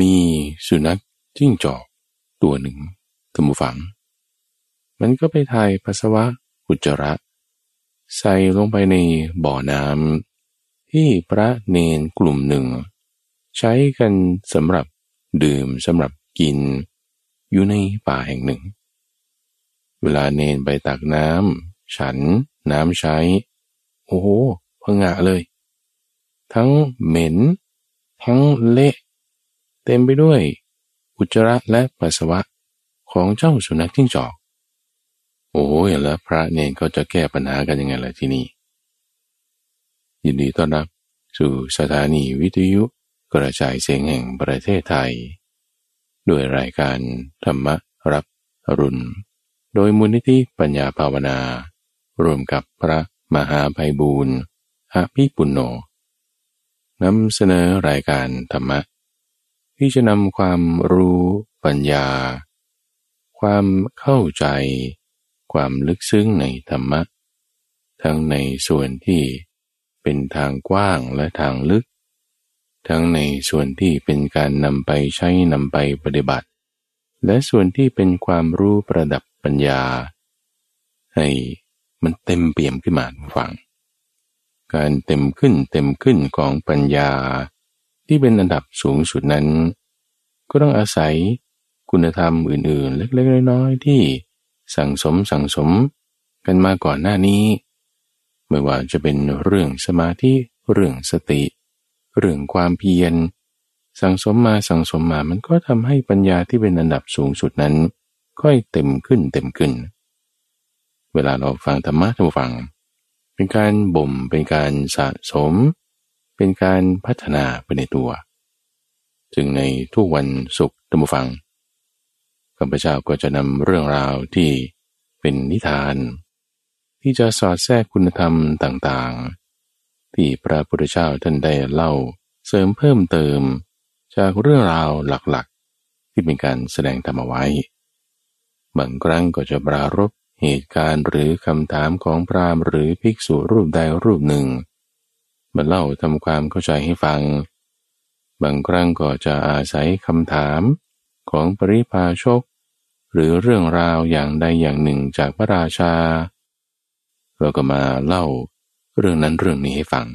มีสุนัขจิ้งจอกตัวหนึ่งทมฝัง มันก็ไปถ่ายปัสสาวะอุจจาระ ใส่ลงไปในบ่อน้ำที่พระเนนกลุ่มหนึ่ง ใช้กันสำหรับดื่มสำหรับกิน อยู่ในป่าแห่งหนึ่ง เวลาเนนไปตักน้ำฉันน้ำใช้ โอ้โหพงะเลย ทั้งเหม็น ทั้งเละ เต็มไปด้วย อุจจาระและปัสสาวะของเจ้าสุนัขจิ้งจอก โอ้ยแล้วพระเนนก็จะแก้ปัญหากันยังไงล่ะที่นี่ ยินดีต้อนรับสู่สถานีวิทยุกระจายเสียงแห่งประเทศไทย ด้วยรายการธรรมรับอรุณ โดยมูลนิธิปัญญาภาวนารวมกับพระมหาภัยบูรณ์อภิปุณโญนำเสนอรายการธรรมะ ที่จะนำความรู้ปัญญา ความเข้าใจ ความลึกซึ้งในธรรมะ ทั้งในส่วนที่เป็นทางกว้างและทางลึก ทั้งในส่วนที่เป็นการนำไปใช้นำไปปฏิบัติ และส่วนที่เป็นความรู้ประดับปัญญา ให้มันเต็มเปี่ยมขึ้นมาฟัง การเต็มขึ้นเต็มขึ้นของปัญญา ที่เป็นอันดับสูงสุดนั้น ก็ต้องอาศัยคุณธรรมอื่นๆ เล็กๆน้อยๆที่สั่งสมสั่งสมกันมาก่อนหน้านี้ ไม่ว่าจะเป็นเรื่องสมาธิเรื่องสติ เรื่องความเพียร สั่งสมมาสั่งสมมามันก็ทำให้ปัญญาที่เป็นอันดับสูงสุดนั้น ค่อยเต็มขึ้นเต็มขึ้น เวลาเราฟังธรรมะท่านฟัง เป็นการบ่มเป็นการสะสม เป็นการพัฒนาไปในตัว จึงในทุกวันศุกร์ธรรมฟังข้าพเจ้าก็จะนำเรื่องราวที่เป็นนิทาน ที่จะสอดแทรกคุณธรรมต่างๆ ที่พระพุทธเจ้าท่านได้เล่าเสริมเพิ่มเติม จากเรื่องราวหลักๆ ที่เป็นการแสดงธรรมไว้ บางครั้งก็จะปรารบเหตุการณ์หรือคำถามของพราหมณ์หรือภิกษุรูปใดรูปหนึ่ง มาเล่าทำความเข้าใจให้ฟัง บางครั้งก็จะอาศัยคำถามของปริพาชก หรือเรื่องราวอย่างใดอย่างหนึ่งจากพระราชา เราก็มาเล่าเรื่องนั้นเรื่องนี้ให้ฟัง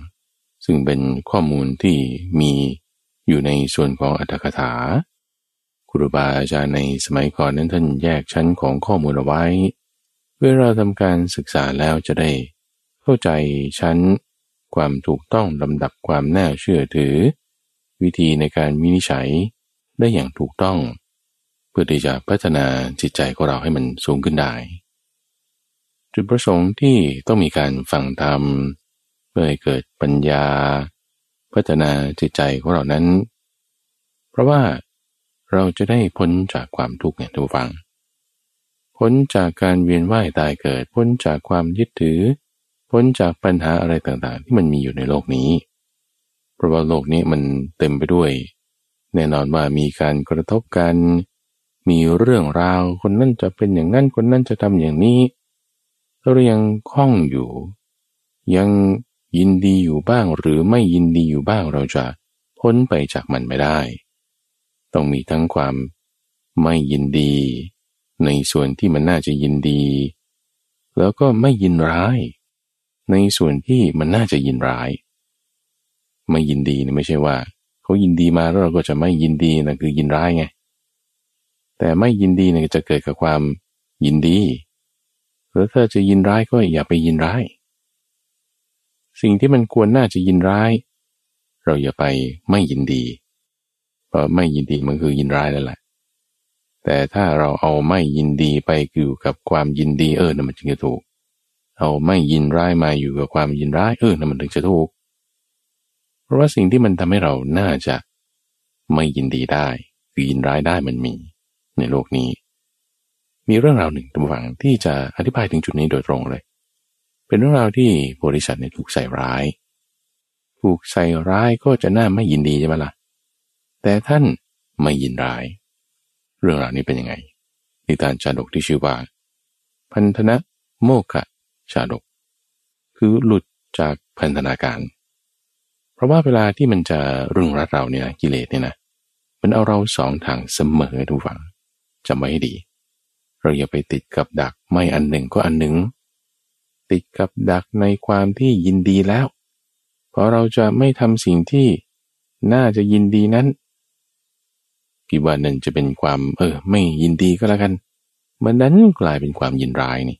ซึ่งเป็นข้อมูลที่มีอยู่ในส่วนของอัตถกถา ครูบาอาจารย์ในสมัยก่อนนั้นท่านแยกชั้นของข้อมูลเอาไว้เพื่อเราทำการศึกษาแล้วจะได้ เข้าใจชั้น ความถูกต้องลำดับความน่าเชื่อถือ วิธีในการวินิจฉัยได้อย่างถูกต้อง เพื่อที่จะพัฒนาจิตใจของเราให้มันสูงขึ้นได้ จุดประสงค์ที่ต้องมีการฟังธรรมเพื่อให้เกิดปัญญา พัฒนาจิตใจของเรานั้น เพราะว่าเราจะได้พ้นจากความทุกข์เนี่ยทุกฟัง พ้นจากการเวียนว่ายตายเกิด พ้นจากความยึดถือ พ้นจากปัญหาอะไรต่างๆ ที่มันมีอยู่ในโลกนี้ เพราะว่าโลกนี้มันเต็มไปด้วย แน่นอนว่ามีการกระทบกัน มีเรื่องราวคนนั้นจะเป็นอย่างนั้นคนนั้นจะทำอย่างนี้เรายังคล้องอยู่ ยังยินดีอยู่บ้างหรือไม่ยินดีอยู่บ้างเราจะพ้นไปจากมันไม่ได้ ต้องมีทั้งความไม่ยินดี ในส่วนที่มันน่าจะยินดี แล้วก็ไม่ยินร้าย ในส่วนที่มันน่าจะยินร้าย ไม่ยินดีนะไม่ใช่ว่า เขายินดีมาแล้วเราก็จะไม่ยินดีนะคือยินร้ายไง แต่ไม่ยินดีเนี่ยจะเกิดกับความยินดีแล้วถ้าจะยินร้ายก็อย่าไปยินร้าย สิ่งที่มันควรน่าจะยินร้าย เราอย่าไปไม่ยินดี เพราะไม่ยินดีมันคือยินร้ายแล้วแหละแต่ถ้าเราเอาไม่ยินดีไปอยู่กับความยินดีเออนะมันจึงจะถูก เอาไม่ยินร้ายมาอยู่กับความยินร้ายเออนั่นมันถึงจะถูก เพราะว่าสิ่งที่มันทำให้เราน่าจะไม่ยินดีได้คือยินร้ายได้มันมี ในโลกนี้ มีเรื่องราวหนึ่งตัวฝังที่จะอธิบายถึงจุดนี้โดยตรงเลย เป็นเรื่องราวที่บริษัทเนี่ยถูกใส่ร้าย ถูกใส่ร้ายก็จะน่าไม่ยินดีใช่ไหมละ่ะ แต่ท่านไม่ยินร้าย เรื่องราวนี้เป็นยังไงนิทานจาดกที่ชื่อว่า พันธนะโมกะ ชาดก คือหลุดจากพันธนาการ เพราะว่าเวลาที่มันจะรุงรัดเราเนี่ยกิเลสเนี่ยนะมันเอาเราสองทางเสมอทุกฝังจำไว้ให้ดี เราอย่าไปติดกับดักไม่อันหนึ่งก็อันหนึ่ง ติดกับดักในความที่ยินดีแล้ว เพราะเราจะไม่ทำสิ่งที่น่าจะยินดีนั้นพี่ว่านั่นจะเป็นความ เออ ไม่ยินดีก็แล้วกัน มันนั้นกลายเป็นความยินร้ายนี่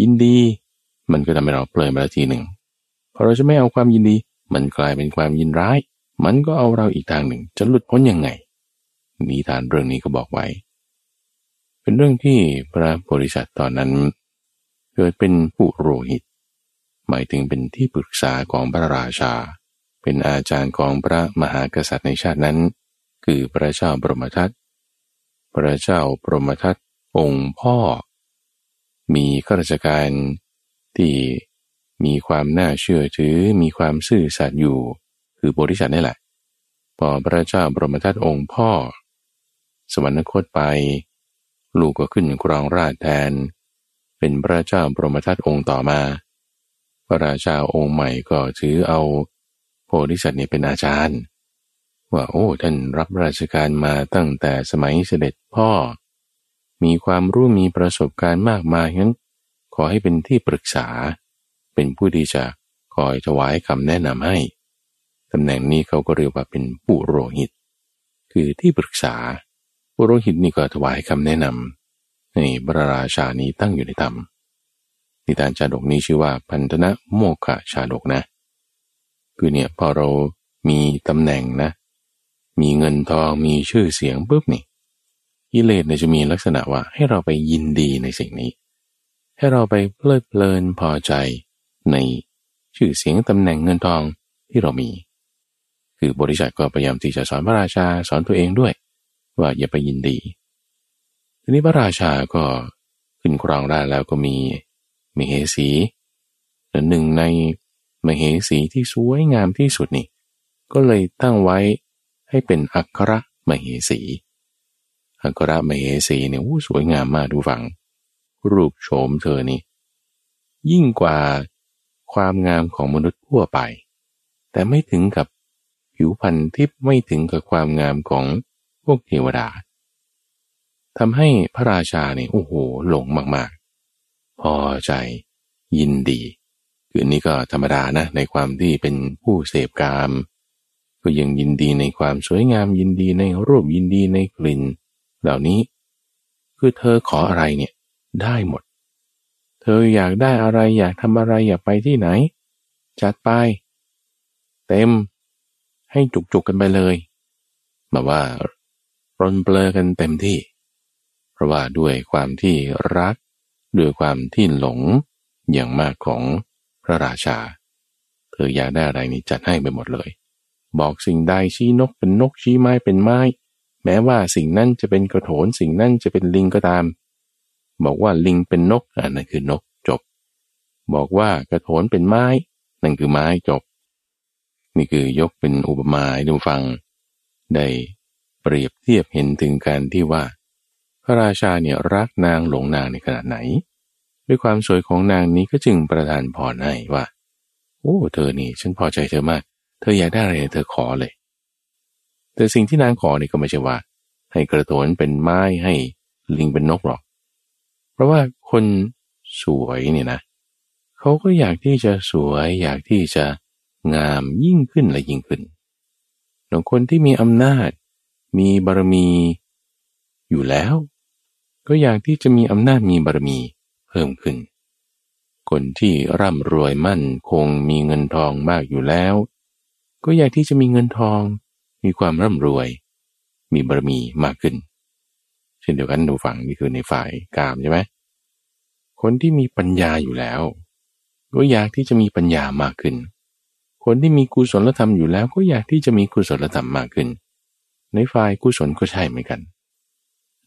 ยินดี มันก็ทำให้เราเปลยมาทีหนึ่งพอเราจะไม่เอาความยินดี มันกลายเป็นความยินร้าย มันก็เอาเราอีกทางหนึ่ง จะหลุดพ้นยังไงนิทานเรื่องนี้ก็บอกไว้ เป็นเรื่องที่พระบริษัทตอนนั้นเกิดเป็นผู้โรหิต หมายถึงเป็นที่ปรึกษาของพระราชา เป็นอาจารย์ของพระมหากษัตริย์ในชาตินั้น คือพระเจ้าบรมทัตพระเจ้าบรมทัตองค์พ่อ มีข้าราชการที่มีความน่าเชื่อถือ มีความซื่อสัตย์อยู่ คือบริษัทนี่แหละ พอพระเจ้าบรมทัตองค์พ่อ สวรรคตไป ลูกก็ขึ้นครองราชแทน เป็นพระเจ้าบรมทัตองค์ต่อมา พระราชาองค์ใหม่ก็ถือเอาโพธิสัตว์เนี่ยเป็นอาจารย์ ว่าโอ้ท่านรับราชการมาตั้งแต่สมัยเสด็จพ่อ มีความรู้มีประสบการณ์มากมายงั้น ขอให้เป็นที่ปรึกษา เป็นผู้ที่จะคอยถวายคำแนะนำให้ตำแหน่งนี้เขาก็เรียกว่าเป็นปุโรหิต คือที่ปรึกษา ปุโรหิตนี่ก็ถวายคำแนะนำให้พระราชานี้ตั้งอยู่ในธรรมนิทานชาดกนี้ชื่อว่าพันธนะโมกะชาดกนะ คือเนี่ยพอเรามีตำแหน่งนะ มีเงินทองมีชื่อเสียงปุ๊บนี่ กิเลสเนี่ยจะมีลักษณะว่าให้เราไปยินดีในสิ่งนี้ ให้เราไปเพลิดเพลินพอใจในชื่อเสียงตำแหน่งเงินทองที่เรามี คือบริษัทก็พยายามที่จะสอนพระราชาสอนตัวเองด้วย ว่าอย่าไปยินดี ทีนี้พระราชาก็ขึ้นครองได้แล้วก็มีมเหสีหนึ่งในมเหสีที่สวยงามที่สุดนี่ ก็เลยตั้งไว้ให้เป็นอัครมเหสี อัครมเหสีเนี่ยสวยงามมากดูฝัง รูปโฉมเธอนี่ยิ่งกว่าความงามของมนุษย์ทั่วไป แต่ไม่ถึงกับผิวพรรณที่ไม่ถึงกับความงามของพวกเทวดาทำให้พระราชาเนี่ยโอ้โหหลงมาก ๆ พอใจยินดี คือนี้ก็ธรรมดานะ ในความที่เป็นผู้เสพกาม ก็ยังยินดีในความสวยงามยินดีในรูปยินดีในกลิ่น เหล่านี้ คือเธอขออะไรเนี่ยได้หมด เธออยากได้อะไรอยากทำอะไรอยากไปที่ไหน จัดไป เต็ม ให้จุกๆกันไปเลยแบบว่าปนเปลือกันเต็มที่ เพราะว่าด้วยความที่รัก ด้วยความที่หลงอย่างมากของพระราชา เธออยากได้อะไรนี่จัดให้ไปหมดเลย บอกสิ่งใดชี้นกเป็นนกชี้ไม้เป็นไม้ แม้ว่าสิ่งนั้นจะเป็นกระโถนสิ่งนั้นจะเป็นลิงก็ตาม บอกว่าลิงเป็นนกอันนั้นคือนกจบ บอกว่ากระโถนเป็นไม้ นั่นคือไม้จบ นี่คือยกเป็นอุปมาให้ดูฟัง ได้เปรียบเทียบเห็นถึงการที่ว่า พระราชาเนี่ยรักนางหลงนางในขนาดไหน ด้วยความสวยของนางนี้ก็จึงประทานพรให้ว่า โอ้ เธอนี่ ฉันพอใจเธอมาก เธออยากได้อะไรเธอขอเลย แต่สิ่งที่นางขอนี่ก็ไม่ใช่ว่า ให้กระโถนเป็นไม้ให้ลิงเป็นนกหรอก เพราะว่าคนสวยเนี่ยนะเขาก็อยากที่จะสวย อยากที่จะงามยิ่งขึ้นและยิ่งขึ้นคนที่มีอำนาจ มีบารมีอยู่แล้ว ก็อยากที่จะมีอำนาจมีบารมีเพิ่มขึ้น คนที่ร่ำรวยมั่นคงมีเงินทองมากอยู่แล้ว ก็อยากที่จะมีเงินทอง มีความร่ำรวย มีบารมีมากขึ้น เช่นเดียวกันดูฝั่งนี่คือในฝ่ายกามใช่ไหมคนที่มีปัญญาอยู่แล้วก็อยากที่จะมีปัญญามากขึ้น คนที่มีกุศลธรรมอยู่แล้ว ก็อยากที่จะมีกุศลธรรมมากขึ้น ในฝ่ายกุศลก็ใช่เหมือนกัน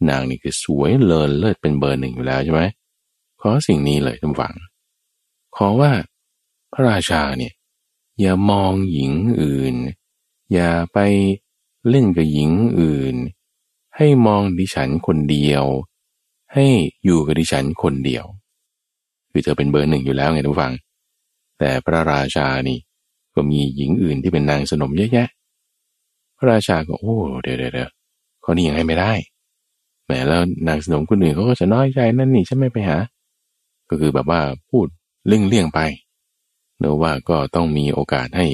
นางนี่คือสวยเลิศเลิศเป็นเบอร์หนึ่งอยู่แล้วใช่ไหมขอสิ่งนี้เลยทุกฝัง ขอว่าพระราชาเนี่ยอย่ามองหญิงอื่น อย่าไปเล่นกับหญิงอื่น ให้มองดิฉันคนเดียว ให้อยู่กับดิฉันคนเดียว คือเธอเป็นเบอร์หนึ่งอยู่แล้วไงทุกฝังแต่พระราชานี่ก็มีหญิงอื่นที่เป็นนางสนมเยอะแยะระราชาก็โอ้เดี๋ยวเดี๋ยวข้อนี้ยังไงไม่ได้แหมแล้วนางสนมคนอื่นเขาก็จะน้อยใจนั่นนี่ฉันไม่ไปหา ก็คือแบบว่าพูดเลี่ยงเลี่ยงไปเนอะว่าก็ต้องมีโอกาสให้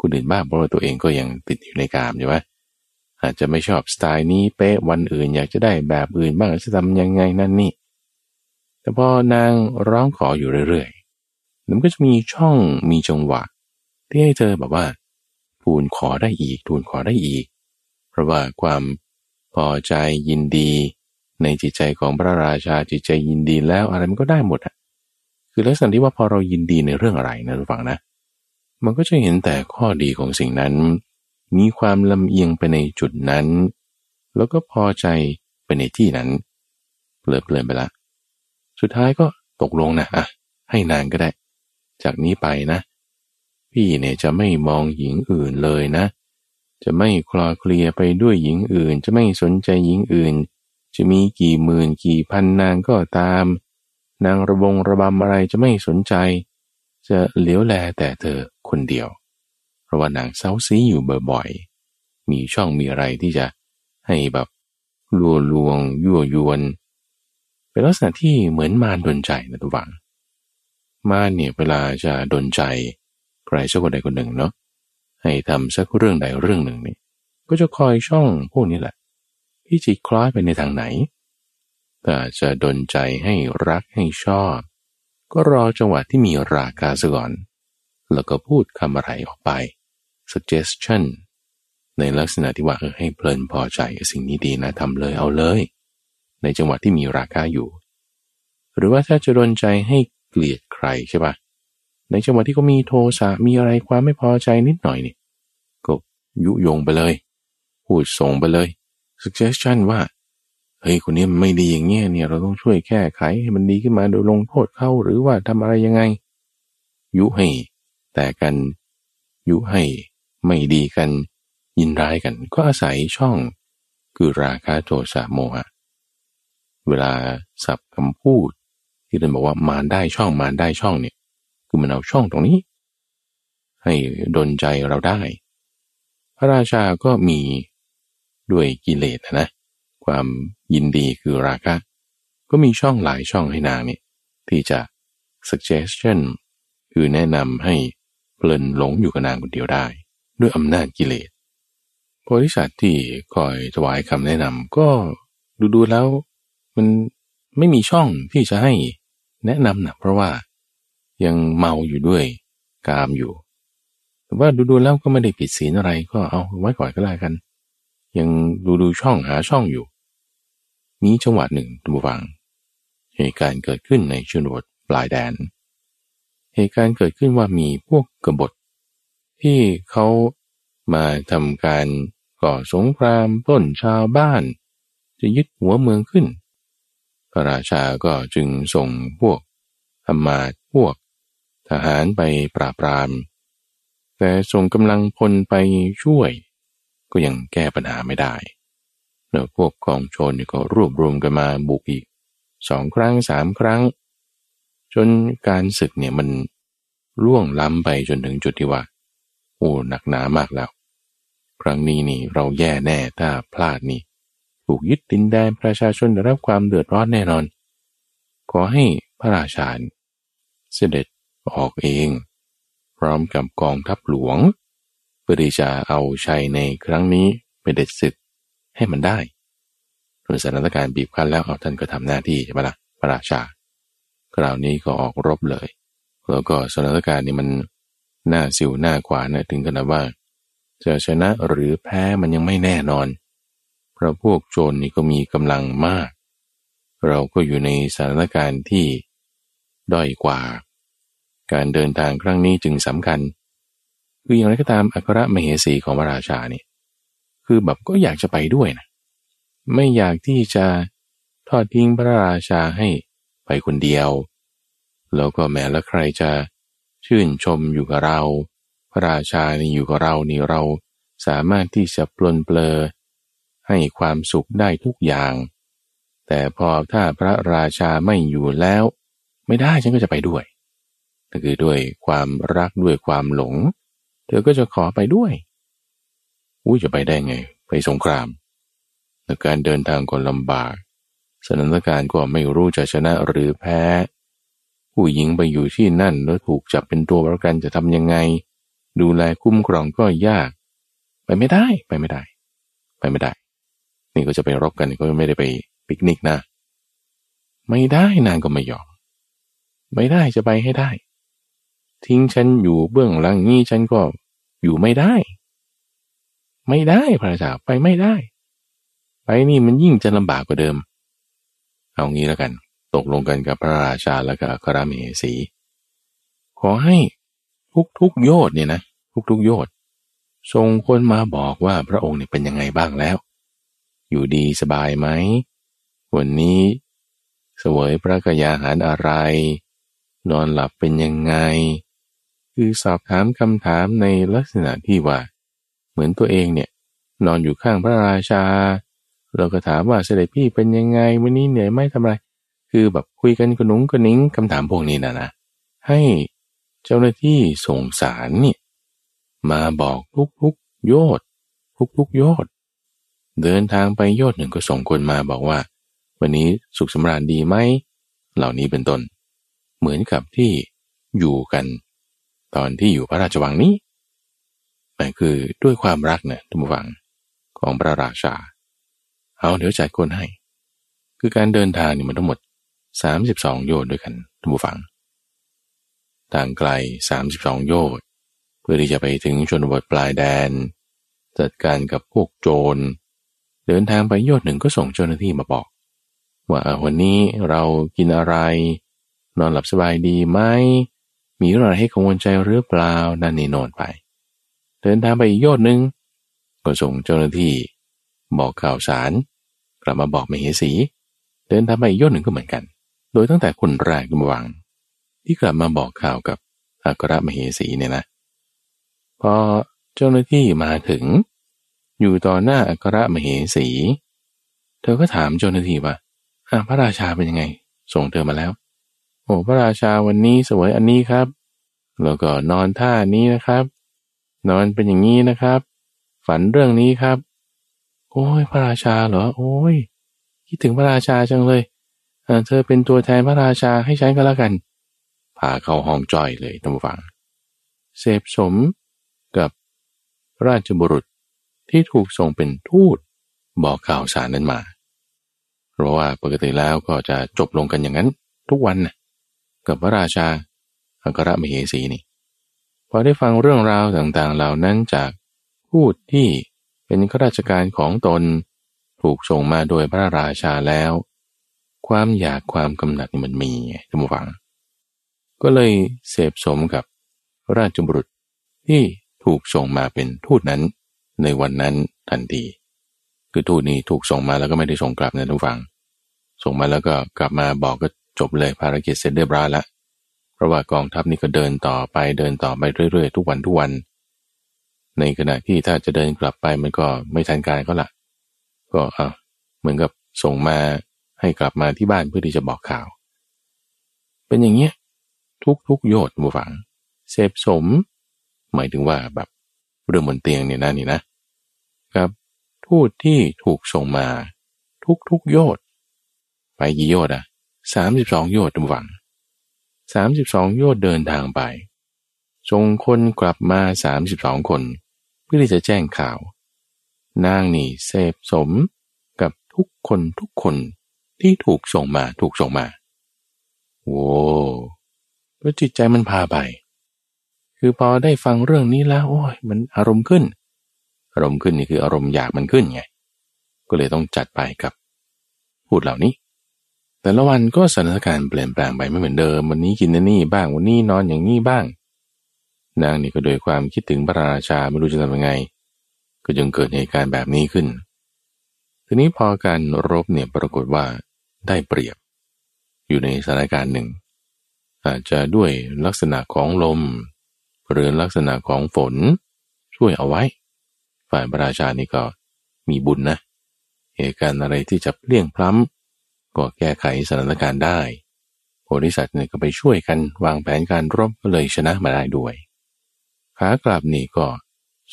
คนอื่นบ้างเพราะว่าตัวเองก็ยังติดอยู่ในกามใช่ไหมอาจจะไม่ชอบสไตล์นี้เป๊ะวันอื่นอยากจะได้แบบอื่นบ้างจะทำยังไงนั่นนี่ แต่พอนางร้องขออยู่เรื่อยๆมันก็จะมีช่องมีจังหวะ ที่ให้เธอแบบว่าทูลขอได้อีกทูลขอได้อีก เพราะว่าความพอใจยินดี ในจิตใจของพระราชาจิตใจยินดีแล้วอะไรมันก็ได้หมดอะคือลักษณะที่ว่าพอเรายินดีในเรื่องอะไรนะทุกฝังนะ มันก็จะเห็นแต่ข้อดีของสิ่งนั้น มีความลำเอียงไปในจุดนั้น แล้วก็พอใจไปในที่นั้นเปลิดเพลินไปละ สุดท้ายก็ตกลงนะอะให้นางก็ได้ จากนี้ไปนะ พี่เนี่ยจะไม่มองหญิงอื่นเลยนะ จะไม่คลอเคลียไปด้วยหญิงอื่น จะไม่สนใจหญิงอื่น จะมีกี่หมื่นกี่พันนางก็ตาม นางระบงระบำอะไรจะไม่สนใจ จะเหลียวแลแต่เธอ คนเดียว เพราะว่านางเซาซีอยู่บ่อยๆ มีช่องมีอะไรที่จะให้แบบลวลวงยั่วยวน เป็นลักษณะที่เหมือนมารดนใจนะทุกฝังมารเนี่ยเวลาจะดนใจใครสักคนใดคนหนึ่งเนาะให้ทำสักเรื่องใดเรื่องหนึ่งนี่ก็จะคอยช่องพวกนี้แหละ ที่จิตคล้อยไปในทางไหนแต่จะดนใจให้รักให้ชอบ ก็รอจังหวะที่มีราคาซะก่อน แล้วก็พูดคำอะไรออกไป suggestion ในลักษณะที่ว่าเออให้เพลินพอใจสิ่งนี้ดีนะทำเลยเอาเลย ในจังหวะที่มีราคาอยู่ หรือว่าถ้าจะดนใจให้เกลียดใครใช่ปะในจังหวะที่เขามีโทสะมีอะไรความไม่พอใจนิดหน่อยนี่ก็ยุยงไปเลย พูดส่งไปเลย suggestion ว่าเฮ้ยคนนี้ไม่ดีอย่างเงี้ยเนี่ยเราต้องช่วยแก้ไขให้มันดีขึ้นมาโดยลงโทษเขาหรือว่าทำอะไรยังไง ยุให้ แต่กัน ยุให้ไม่ดีกัน ยินร้ายกัน ก็อาศัยช่อง คือราคาโทสะโมหะเวลาสับคำพูด ที่เรนบอกว่ามารได้ช่องมารได้ช่องเนี่ย คือมันเอาช่องตรงนี้ ให้ดนใจเราได้ พระราชาก็มีด้วยกิเลสนะ ความยินดีคือราคะ ก็มีช่องหลายช่องให้นางเนี่ยที่จะ suggestion คือแนะนำให้ เพลินหลงอยู่กับนางคนเดียวได้ ด้วยอำนาจกิเลสโพธิสัตว์ที่คอยถวายคำแนะนำก็ดูดูแล้ว มันไม่มีช่องที่จะให้แนะนำนะเพราะว่ายังเมาอยู่ด้วยกามอยู่ แต่ว่าดูๆแล้วก็ไม่ได้ผิดศีลอะไรก็เอาไว้ก่อนก็แล้วกัน ยังดูดูช่องหาช่องอยู่ มีจังหวะหนึ่งทุกฝัง เหตุการณ์เกิดขึ้นในชนบทปลายแดน เหตุการณ์เกิดขึ้นว่ามีพวกกบฏ ที่เขามาทำการก่อสงครามต้นชาวบ้าน จะยึดหัวเมืองขึ้น พระราชาก็จึงส่งพวกธรรมาพวก ทหารไปปราบปราม แต่ส่งกำลังพลไปช่วย ก็ยังแก้ปัญหาไม่ได้เนื้อพวกกองโจรก็รวบรวมกันมาบุกอีกสองครั้งสามครั้ง จนการศึกเนี่ยมันล่วงล้ำไปจนถึงจุดที่ว่า โอ้หนักหนามากแล้ว ครั้งนี้นี่เราแย่แน่ถ้าพลาดนี่ ถูกยึดดินแดนประชาชนได้รับความเดือดร้อนแน่นอน ขอให้พระราชาเสด็จออกเอง พร้อมกับกองทัพหลวงเพื่อที่จะเอาชัยในครั้งนี้ไปเด็ดศึกให้มันได้สถานการณ์บีบคั้นแล้วเอาท่านก็ทำหน้าที่ใช่ไหมละ่ะพระราชา คราวนี้ก็ออกรบเลย แล้วก็สถานการณ์นี้มันหน้าสิวหน้ากว่านะถึงขนาดว่าจะชนะหรือแพ้มันยังไม่แน่นอน เพราะพวกโจรนี่ก็มีกำลังมาก เราก็อยู่ในสถานการณ์ที่ด้อยกว่า การเดินทางครั้งนี้จึงสำคัญ คืออย่างไรก็ตามอัครมเหสีของพระราชานี่คือแบบก็อยากจะไปด้วยนะ ไม่อยากที่จะทอดทิ้งพระราชาให้ ไปคนเดียว แล้วก็แม้แล้วใครจะชื่นชมอยู่กับเรา พระราชานี่อยู่กับเรานี่เราสามารถที่จะปลนเปลอให้ความสุขได้ทุกอย่าง แต่พอถ้าพระราชาไม่อยู่แล้ว ไม่ได้ฉันก็จะไปด้วยนั่นคือด้วยความรักด้วยความหลง เธอก็จะขอไปด้วยออุ้จะไปได้ไง ไปสงคราม แต่การเดินทางก็ลำบาก สถานการณ์ก็ไม่รู้จะชนะหรือแพ้ ผู้หญิงไปอยู่ที่นั่นแล้วถูกจับเป็นตัวประกันจะทำยังไง ดูแลคุ้มครองก็ยาก ไปไม่ได้ไปไม่ได้ ไปไม่ได้ นี่ก็จะไปรบกันก็ไม่ได้ไปปิกนิกนะ ไม่ได้นางก็ไม่ยอม ไม่ได้จะไปให้ได้ ทิ้งฉันอยู่เบื้องหลังนี่ฉันก็อยู่ไม่ได้ ไม่ได้พระเจ้าไปไม่ได้ ไปนี่มันยิ่งจะลำบากกว่าเดิม เอางี้แล้วกัน ตกลงกันกับพระราชาและกับคราเมสี ขอให้ทุกทุกโยชเนี่ยนะ ทุกทุกโยชส่งคนมาบอกว่าพระองค์เนี่ยเป็นยังไงบ้างแล้ว อยู่ดีสบายไหม วันนี้เสวยพระกยาหารอะไร นอนหลับเป็นยังไง คือสอบถามคำถามในลักษณะที่ว่า เหมือนตัวเองเนี่ย นอนอยู่ข้างพระราชา เราก็ถามว่าเสด็จพี่เป็นยังไงวันนี้เหนื่อยไหมทำไร คือแบบคุยกันกระนุงกระนิ้งคำถามพวกนี้นะนะให้เจ้าหน้าที่ส่งสารนี่มาบอกทุกทุกโยดทุกทุกโยดเดินทางไปโยดหนึ่งก็ส่งคนมาบอกว่า วันนี้สุขสำราญดีไหมเหล่านี้เป็นต้น เหมือนกับที่อยู่กัน ตอนที่อยู่พระราชวังนี้นั่นคือด้วยความรักนะทุกฝังของพระราชา เอาเดี๋ยวจ่ายคนให้ คือการเดินทางนี่มันทั้งหมด 32 โยชน์ด้วยกันท่านผู้ฟัง ต่างไกล 32 โยชน์เพื่อที่จะไปถึงชนบทปลายแดน จัดการกับพวกโจร เดินทางไปโยชน์หนึ่งก็ส่งเจ้าหน้าที่มาบอก ว่าวันนี้เรากินอะไร นอนหลับสบายดีไหมมีอะไรให้กังวลใจหรือเปล่านั่นนี่โนนไป เดินทางไปอีกโยชน์หนึ่งก็ส่งเจ้าหน้าที่ บอกข่าวสาร กลับมาบอกมเหสี เดินทางไปอีกยอดหนึ่งก็เหมือนกัน โดยตั้งแต่คนแรกระวัง ที่กลับมาบอกข่าวกับอัครมเหสีเนี่ยนะพอเจ้าหน้าที่มาถึง อยู่ต่อหน้าอัครมเหสี เธอก็ถามเจ้าหน้าที่ว่าพระราชาเป็นยังไง ส่งเธอมาแล้ว โอ้พระราชาวันนี้สวยอันนี้ครับ แล้วก็นอนท่านี้นะครับ นอนเป็นอย่างนี้นะครับ ฝันเรื่องนี้ครับ โอ้ยพระราชาเหรอ โอ้ยคิดถึงพระราชาจังเลยเธอเป็นตัวแทนพระราชาให้ฉันก็แล้วกัน พาเข้าห้องจ้อยเลยท่านผู้ฟัง เสพสมกับราชบุรุษที่ถูกส่งเป็นทูตบอกข่าวสารนั้นมา เพราะว่าปกติแล้วก็จะจบลงกันอย่างนั้นทุกวันนะกับพระราชาอัครมเหสีนี่ พอได้ฟังเรื่องราวต่างๆเหล่านั้นจากพูดที่ เป็นข้าราชการของตน ถูกส่งมาโดยพระราชาแล้ว ความอยากความกำหนัดมันมีท่านผู้ฟัง ก็เลยเสพสมกับราชบุรุษที่ถูกส่งมาเป็นทูตนั้น ในวันนั้นทันทีคือทูตนี้ถูกส่งมาแล้วก็ไม่ได้ส่งกลับนะท่านผู้ฟัง ส่งมาแล้วก็กลับมาบอกก็จบเลยภารกิจเสร็จเรียบร้อยละเพราะว่ากองทัพนี่ก็เดินต่อไปเดินต่อไปเรื่อยๆ ทุกวันทุกวัน ในขณะที่ถ้าจะเดินกลับไปมันก็ไม่ทันการก็ละก็อะเหมือนกับส่งมาให้กลับมาที่บ้านเพื่อที่จะบอกข่าว เป็นอย่างเงี้ยทุกทุกโยชน์บูฝังเสพสม หมายถึงว่าแบบเรื่องบนเตียงเนี่ยนะนี่นะกับทูตที่ถูกส่งมา ทุกทุกโยชน์ไปกี่โยชน์อะสามสิบสองโยชน์บูฝังสามสิบสองโยชน์เดินทางไปส่งคนกลับมาสามสิบสองคน พื่อที่จะแจ้งข่าว นางนี่เสพสมกับทุกคนทุกคนที่ถูกส่งมาถูกส่งมา โว้เพราะจิตใจมันพาไป คือพอได้ฟังเรื่องนี้แล้ว โอ้ย มันอารมณ์ขึ้น อารมณ์ขึ้นนี่คืออารมณ์อยากมันขึ้นไง ก็เลยต้องจัดไปกับ พูดเหล่านี้ แต่ละวันก็สถานการณ์เปลี่ยนแปลงไปไม่เหมือนเดิม วันนี้กินนี่บ้าง วันนี้นอนอย่างนี้บ้าง นางนี่ก็โดยความคิดถึงพระราชาไม่รู้จะทำยังไง ก็จึงเกิดเหตุการณ์แบบนี้ขึ้น ทีนี้พอการรบเนี่ยปรากฏว่าได้เปรียบ อยู่ในสถานการณ์หนึ่ง อาจจะด้วยลักษณะของลม หรือลักษณะของฝน ช่วยเอาไว้ ฝ่ายพระราชานี่ก็มีบุญนะเหตุการณ์อะไรที่จะเลี่ยงพล้ำก็แก้ไขสถานการณ์ได้บริษัทเนี่ยก็ไปช่วยกันวางแผนการรบก็เลยชนะมาได้ด้วย ขากลับนี่ก็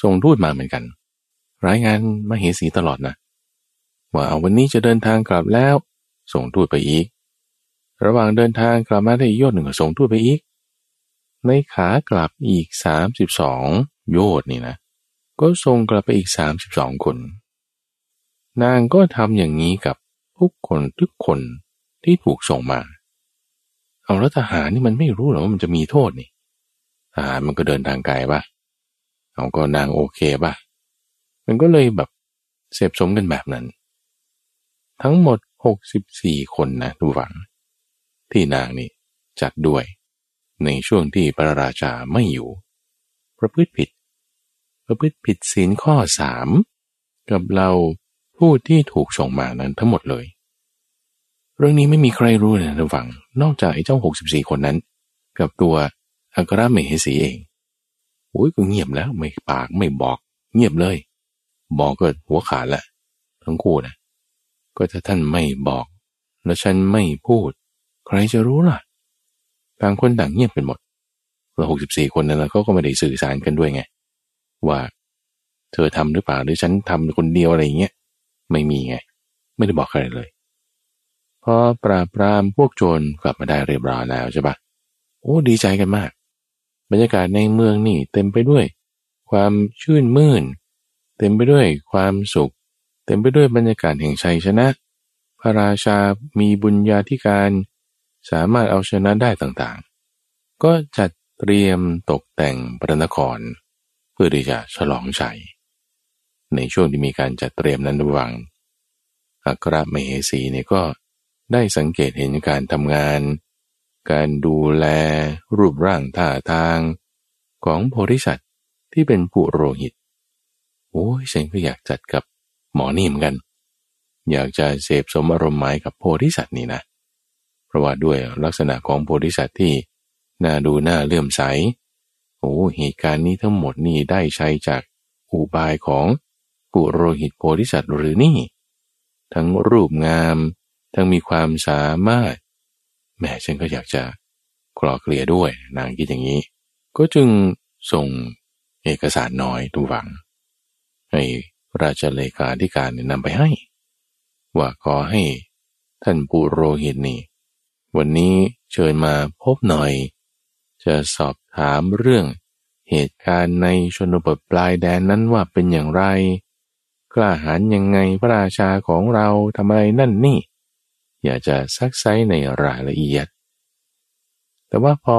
ส่งทูตมาเหมือนกัน รายงานมาเหสีตลอดนะ ว่าวันนี้จะเดินทางกลับแล้ว ส่งทูตไปอีก ระหว่างเดินทางกลับมาได้โยชน์หนึ่งก็ส่งทูตไปอีก ในขากลับอีกสามสิบสองโยชนี่นะ ก็ส่งกลับไปอีกสามสิบสองคน นางก็ทำอย่างนี้กับทุกคนทุกคนที่ถูกส่งมา เอาแล้วทหารนี่มันไม่รู้หรอว่ามันจะมีโทษนี่ ทหารมันก็เดินทางไกลปะเอาก็นางโอเคปะมันก็เลยแบบเสพสมกันแบบนั้น ทั้งหมดหกสิบสี่คนนะทุกฝัง ที่นางนี่จัดด้วย ในช่วงที่พระราชาไม่อยู่ ประพฤติผิด ประพฤติผิดศีลข้อสามกับเราผู้ที่ถูกส่งมานั้นทั้งหมดเลย เรื่องนี้ไม่มีใครรู้นะทุกฝัง นอกจากไอ้เจ้าหกสิบสี่คนนั้น กับตัว อัครมเหสีเองโอ้ยก็เงียบแล้วไม่ปากไม่บอก เงียบเลย บอกก็หัวขาดละทั้งคู่นะก็ถ้าท่านไม่บอก แล้วฉันไม่พูด ใครจะรู้ล่ะต่างคนต่างเงียบกันหมดเราหกสิบสี่คนนั้นเขาก็ไม่ได้สื่อสารกันด้วยไง ว่า เธอทำหรือเปล่าหรือฉันทำคนเดียวอะไรอย่างเงี้ยไม่มีไง ไม่ได้บอกใครเลยพอปราบปรามพวกโจรกลับมาได้เรียบร้อยแล้วใช่ปะโอ้ดีใจกันมาก บรรยากาศในเมืองนี่เต็มไปด้วย ความชื่นมื่น เต็มไปด้วยความสุข เต็มไปด้วยบรรยากาศแห่งชัยชนะ พระราชามีบุญญาธิการ สามารถเอาชนะได้ต่างๆ ก็จัดเตรียมตกแต่งพระนคร เพื่อที่จะฉลองชัย ในช่วงที่มีการจัดเตรียมนั้นระหว่างอัครมเหสีเนี่ยก็ได้สังเกตเห็นการทำงาน การดูแลรูปร่างท่าทางของโพธิสัตว์ที่เป็นปุโรหิต โอ้ยฉันก็อยากจัดกับหมอนี่เหมือนกัน อยากจะเสพสมอารมณ์หมายกับโพธิสัตว์นี่นะ เพราะว่าด้วยลักษณะของโพธิสัตว์ที่น่าดูน่าเลื่อมใส โอ้เหตุการณ์นี้ทั้งหมดนี่ได้ใช้จากอุบายของปุโรหิตโพธิสัตว์หรือนี่ ทั้งรูปงาม ทั้งมีความสามารถ แม่ฉันก็อยากจะคลอเคลียด้วย นางคิดอย่างนี้ ก็จึงส่งเอกสารน้อยทุวัง ให้ราชเลขาธิการนำไปให้ ว่าขอให้ท่านปุโรหิตนี่ วันนี้เชิญมาพบหน่อย จะสอบถามเรื่องเหตุการณ์ในชนบทปลายแดนนั้นว่าเป็นอย่างไร กล้าหาญยังไงพระราชาของเราทำอะไรนั่นนี่ อยากจะซักไซในรายละเอียด แต่ว่าพอ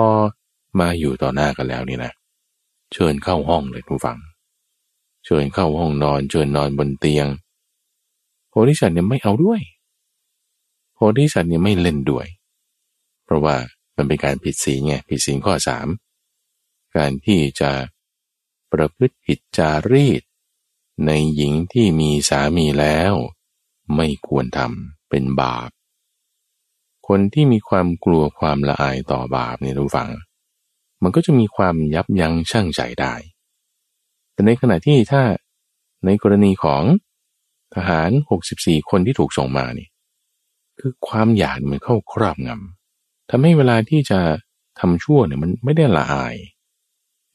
มาอยู่ต่อหน้ากันแล้วนี่นะ เชิญเข้าห้องเลยทุกฝัง เชิญเข้าห้องนอนเชิญนอนบนเตียงโพธิสัตว์เนี่ยไม่เอาด้วยโพธิสัตว์เนี่ยไม่เล่นด้วย เพราะว่ามันเป็นการผิดศีลไงผิดศีลข้อสามการที่จะประพฤติผิดจารีต ในหญิงที่มีสามีแล้ว ไม่ควรทำเป็นบาป คนที่มีความกลัวความละอายต่อบาปเนี่ยทุกฝัง มันก็จะมีความยับยั้งชั่งใจได้ แต่ในขณะที่ถ้าในกรณีของทหาร 64 คนที่ถูกส่งมานี่ คือความอยากมันเข้าครอบงำทำให้เวลาที่จะทำชั่วเนี่ยมันไม่ได้ละอาย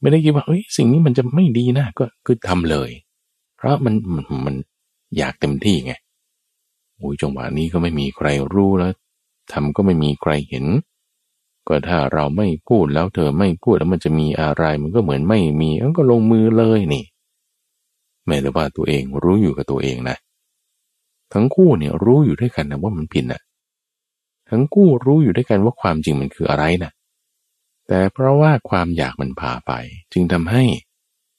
ไม่ได้คิดว่าเฮ้ยสิ่งนี้มันจะไม่ดีนะก็คือทำเลย เพราะมันมันมนอยากเต็มที่ไงโอ้ยจังหวะนี้ก็ไม่มีใครรู้แล้ว ทำก็ไม่มีใครเห็น ก็ถ้าเราไม่พูดแล้วเธอไม่พูดแล้วมันจะมีอะไร มันก็เหมือนไม่มีมันก็ลงมือเลยนี่แม้แต่ว่าตัวเองรู้อยู่กับตัวเองนะ ทั้งคู่เนี่ยรู้อยู่ด้วยกันนะว่ามันผิดนะทั้งคู่รู้อยู่ด้วยกันว่าความจริงมันคืออะไรนะแต่เพราะว่าความอยากมันพาไป จึงทำให้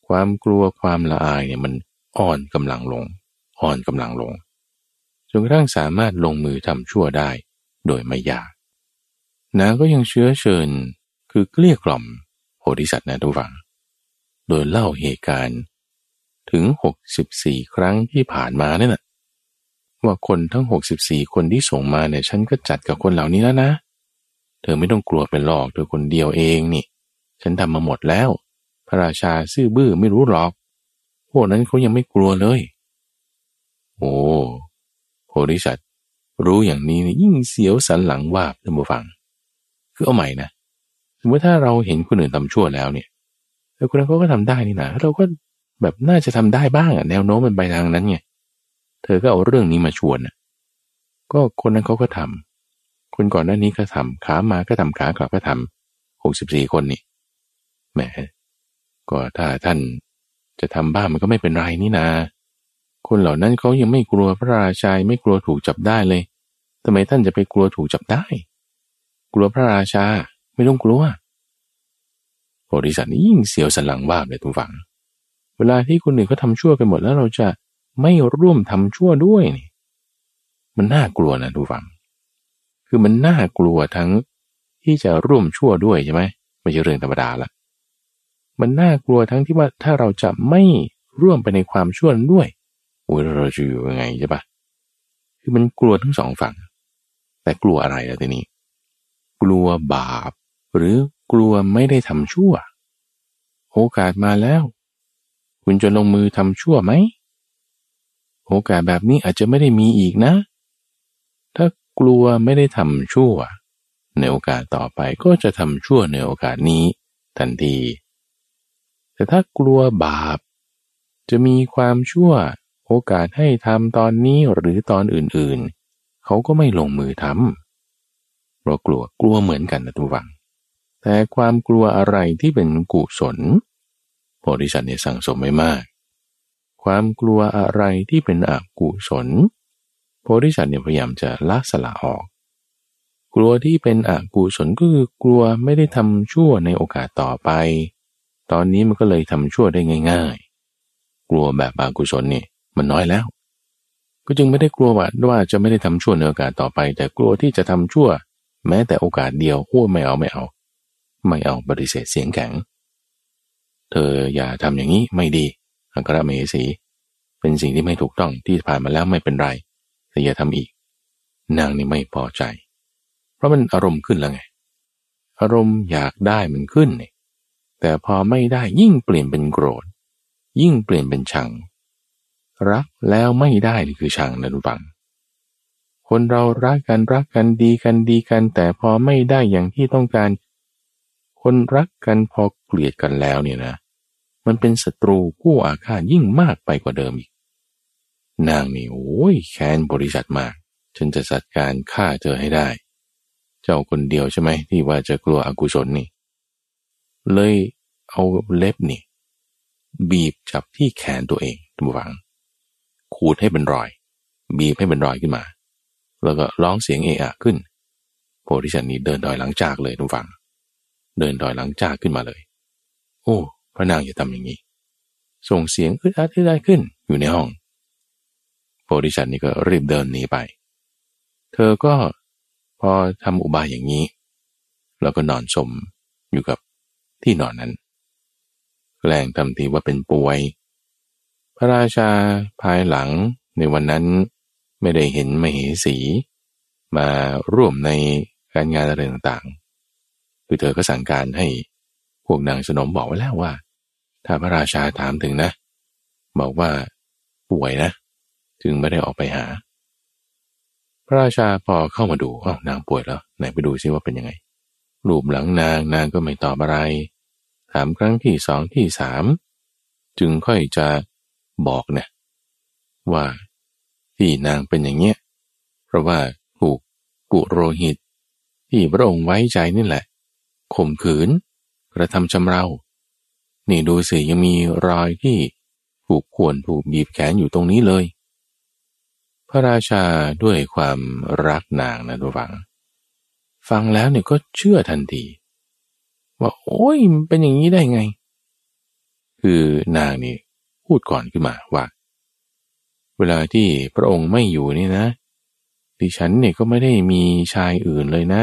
ความกลัวความละอายเนี่ยมันอ่อนกำลังลง อ่อนกำลังลงจนกระทั่งสามารถลงมือทำชั่วได้ โดยไม่ยากนางก็ยังเชื้อเชิญคือเกลี้ยกล่อมโพธิสัตว์นะทุกฝัง โดยเล่าเหตุการณ์ถึง 64 ครั้งที่ผ่านมาเนี่ยนะว่าคนทั้ง 64 คนที่ส่งมาเนี่ยฉันก็จัดกับคนเหล่านี้แล้วนะ เธอไม่ต้องกลัวเป็นหลอกเธอคนเดียวเองนี่ ฉันทำมาหมดแล้ว พระราชาซื่อบื้อไม่รู้หรอก พวกนั้นเขายังไม่กลัวเลย โอ้โพธิสัตว์ รู้อย่างนี้นี่ยิ่งเสียวสันหลังว่าท่านผู้ฟัง คือเอาใหม่นะสมมติถ้าเราเห็นคนอื่นทำชั่วแล้วเนี่ยแล้วคนนั้นเขาก็ทำได้นี่นะเราก็แบบน่าจะทำได้บ้างอะแนวโน้มมันไปทางนั้นไงเธอก็เอาเรื่องนี้มาชวนอะก็คนนั้นเขาก็ทำคนก่อนหน้านี้ก็ทำขามาก็ทำขากลับก็ทำหกสิบสี่คนนี่แหมก็ถ้าท่านจะทำบ้างมันก็ไม่เป็นไรนี่นา คนเหล่านั้นเขายังไม่กลัวพระราชาไม่กลัวถูกจับได้เลยทำไมท่านจะไปกลัวถูกจับได้ กลัวพระราชาไม่ต้องกลัวโพธิสัตว์ยิ่งเสียวสันหลังว่าเลยทุกฝัง เวลาที่คนอื่นเขาทาชั่วกันหมดแล้วเราจะไม่ร่วมทำชั่วด้วยนี่ มันน่ากลัวนะทุกฝัง คือมันน่ากลัวทั้งที่จะร่วมชั่วด้วยใช่ไหมไม่ใช่เรื่องธรรมดาละมันน่ากลัวทั้งที่ว่าถ้าเราจะไม่ร่วมไปในความชั่วด้วย อ้ยเราจะอยู่ยังไงใช่ปะคือมันกลัวทั้งสองฝั่ง แต่กลัวอะไรล่ะทีนี้ กลัวบาป หรือกลัวไม่ได้ทำชั่ว โอกาสมาแล้ว คุณจะลงมือทำชั่วไหม โอกาสแบบนี้อาจจะไม่ได้มีอีกนะ ถ้ากลัวไม่ได้ทำชั่ว ในโอกาสต่อไปก็จะทำชั่วในโอกาสนี้ทันที แต่ถ้ากลัวบาป จะมีความชั่ว โอกาสให้ทำตอนนี้หรือตอนอื่นๆ เขาก็ไม่ลงมือทำเพราะกลัวกลัวเหมือนกันนะทุกฝัง แต่ความกลัวอะไรที่เป็นกุศลโพธิสัตว์เนี่ยสั่งสมไม่มาก ความกลัวอะไรที่เป็นอกุศลโพธิสัตว์เนี่ยพยายามจะละสละออก กลัวที่เป็นอกุศลก็คือกลัวไม่ได้ทำชั่วในโอกาสต่อไป ตอนนี้มันก็เลยทำชั่วได้ง่าย ๆ กลัวแบบอกุศลนี่ มันน้อยแล้ว ก็จึงไม่ได้กลัวว่าว่าจะไม่ได้ทำชั่วในโอกาสต่อไป แต่กลัวที่จะทำชั่ว แม้แต่โอกาสเดียวหัวไม่เอาไม่เอา ไม่เอาปฏิเสธเสียงแข็ง เธออย่าทำอย่างนี้ไม่ดีอังครเมสีเป็นสิ่งที่ไม่ถูกต้องที่ผ่านมาแล้วไม่เป็นไร แต่อย่าทำอีก นางนี่ไม่พอใจ เพราะมันอารมณ์ขึ้นแล้วไง อารมณ์อยากได้มันขึ้นนี่แต่พอไม่ได้ยิ่งเปลี่ยนเป็นโกรธ ยิ่งเปลี่ยนเป็นชัง รักแล้วไม่ได้นี่คือชังนะทุกฝัง คนเรารักกันรักกันดีกันดีกัน แต่พอไม่ได้อย่างที่ต้องการ คนรักกันพอเกลียดกันแล้วเนี่ยนะ มันเป็นศัตรูผู้อาฆาตยิ่งมากไปกว่าเดิมอีก นางนี่โอ้ยแค้นบริษัทมากฉันจะจัดการฆ่าเธอให้ได้ เจ้าคนเดียวใช่ไหมที่ว่าจะกลัวอกุศลนี่ เลยเอาเล็บนี่ บีบจับที่แขนตัวเองทุกฝัง ขูดให้เป็นรอย บีบให้เป็นรอยขึ้นมา แล้วก็ร้องเสียงเอะอะขึ้น โพธิสัตว์นี้เดินถอยหลังจากเลยทุกฝัง เดินถอยหลังจากขึ้นมาเลย โอ้พระนางอย่าทำอย่างนี้ ส่งเสียงอึดอัดอึดอัดขึ้นอยู่ในห้อง โพธิสัตว์นี่ก็รีบเดินหนีไป เธอก็พอทำอุบายอย่างนี้ แล้วก็นอนสมอยู่กับที่นอนนั้นแกล้งทำทีว่าเป็นป่วย ระราชาภายหลังในวันนั้นไม่ได้เห็นมเหสี มาร่วมในการงานอะไรต่างๆคือเธอก็สั่งการให้พวกนางสนมบอกไว้แล้วว่า ถ้าพระราชาถามถึงนะ บอกว่าป่วยนะ จึงไม่ได้ออกไปหา พระราชาพอเข้ามาดูอ้าวนางป่วยแล้วไหนไปดูซิว่าเป็นยังไงรูปหลังนางนางก็ไม่ตอบอะไร ถามครั้งที่สองที่สามจึงค่อยจะ บอกนะว่าที่นางเป็นอย่างเนี้ยเพราะว่าถูกกุโรหิต ที่พระองค์ไว้ใจนี่แหละข่มขืน กระทำชำเรา นี่ดูสิยังมีรอยที่ถูกข่วนถูกบีบแขนอยู่ตรงนี้เลย พระราชาด้วยความรักนางนะทุกฝัง ฟังแล้วเนี่ยก็เชื่อทันที ว่าโอ้ยมันเป็นอย่างนี้ได้ไง คือนางนี่ พูดก่อนขึ้นมาว่า เวลาที่พระองค์ไม่อยู่นี่นะดิฉันเนี่ยก็ไม่ได้มีชายอื่นเลยนะ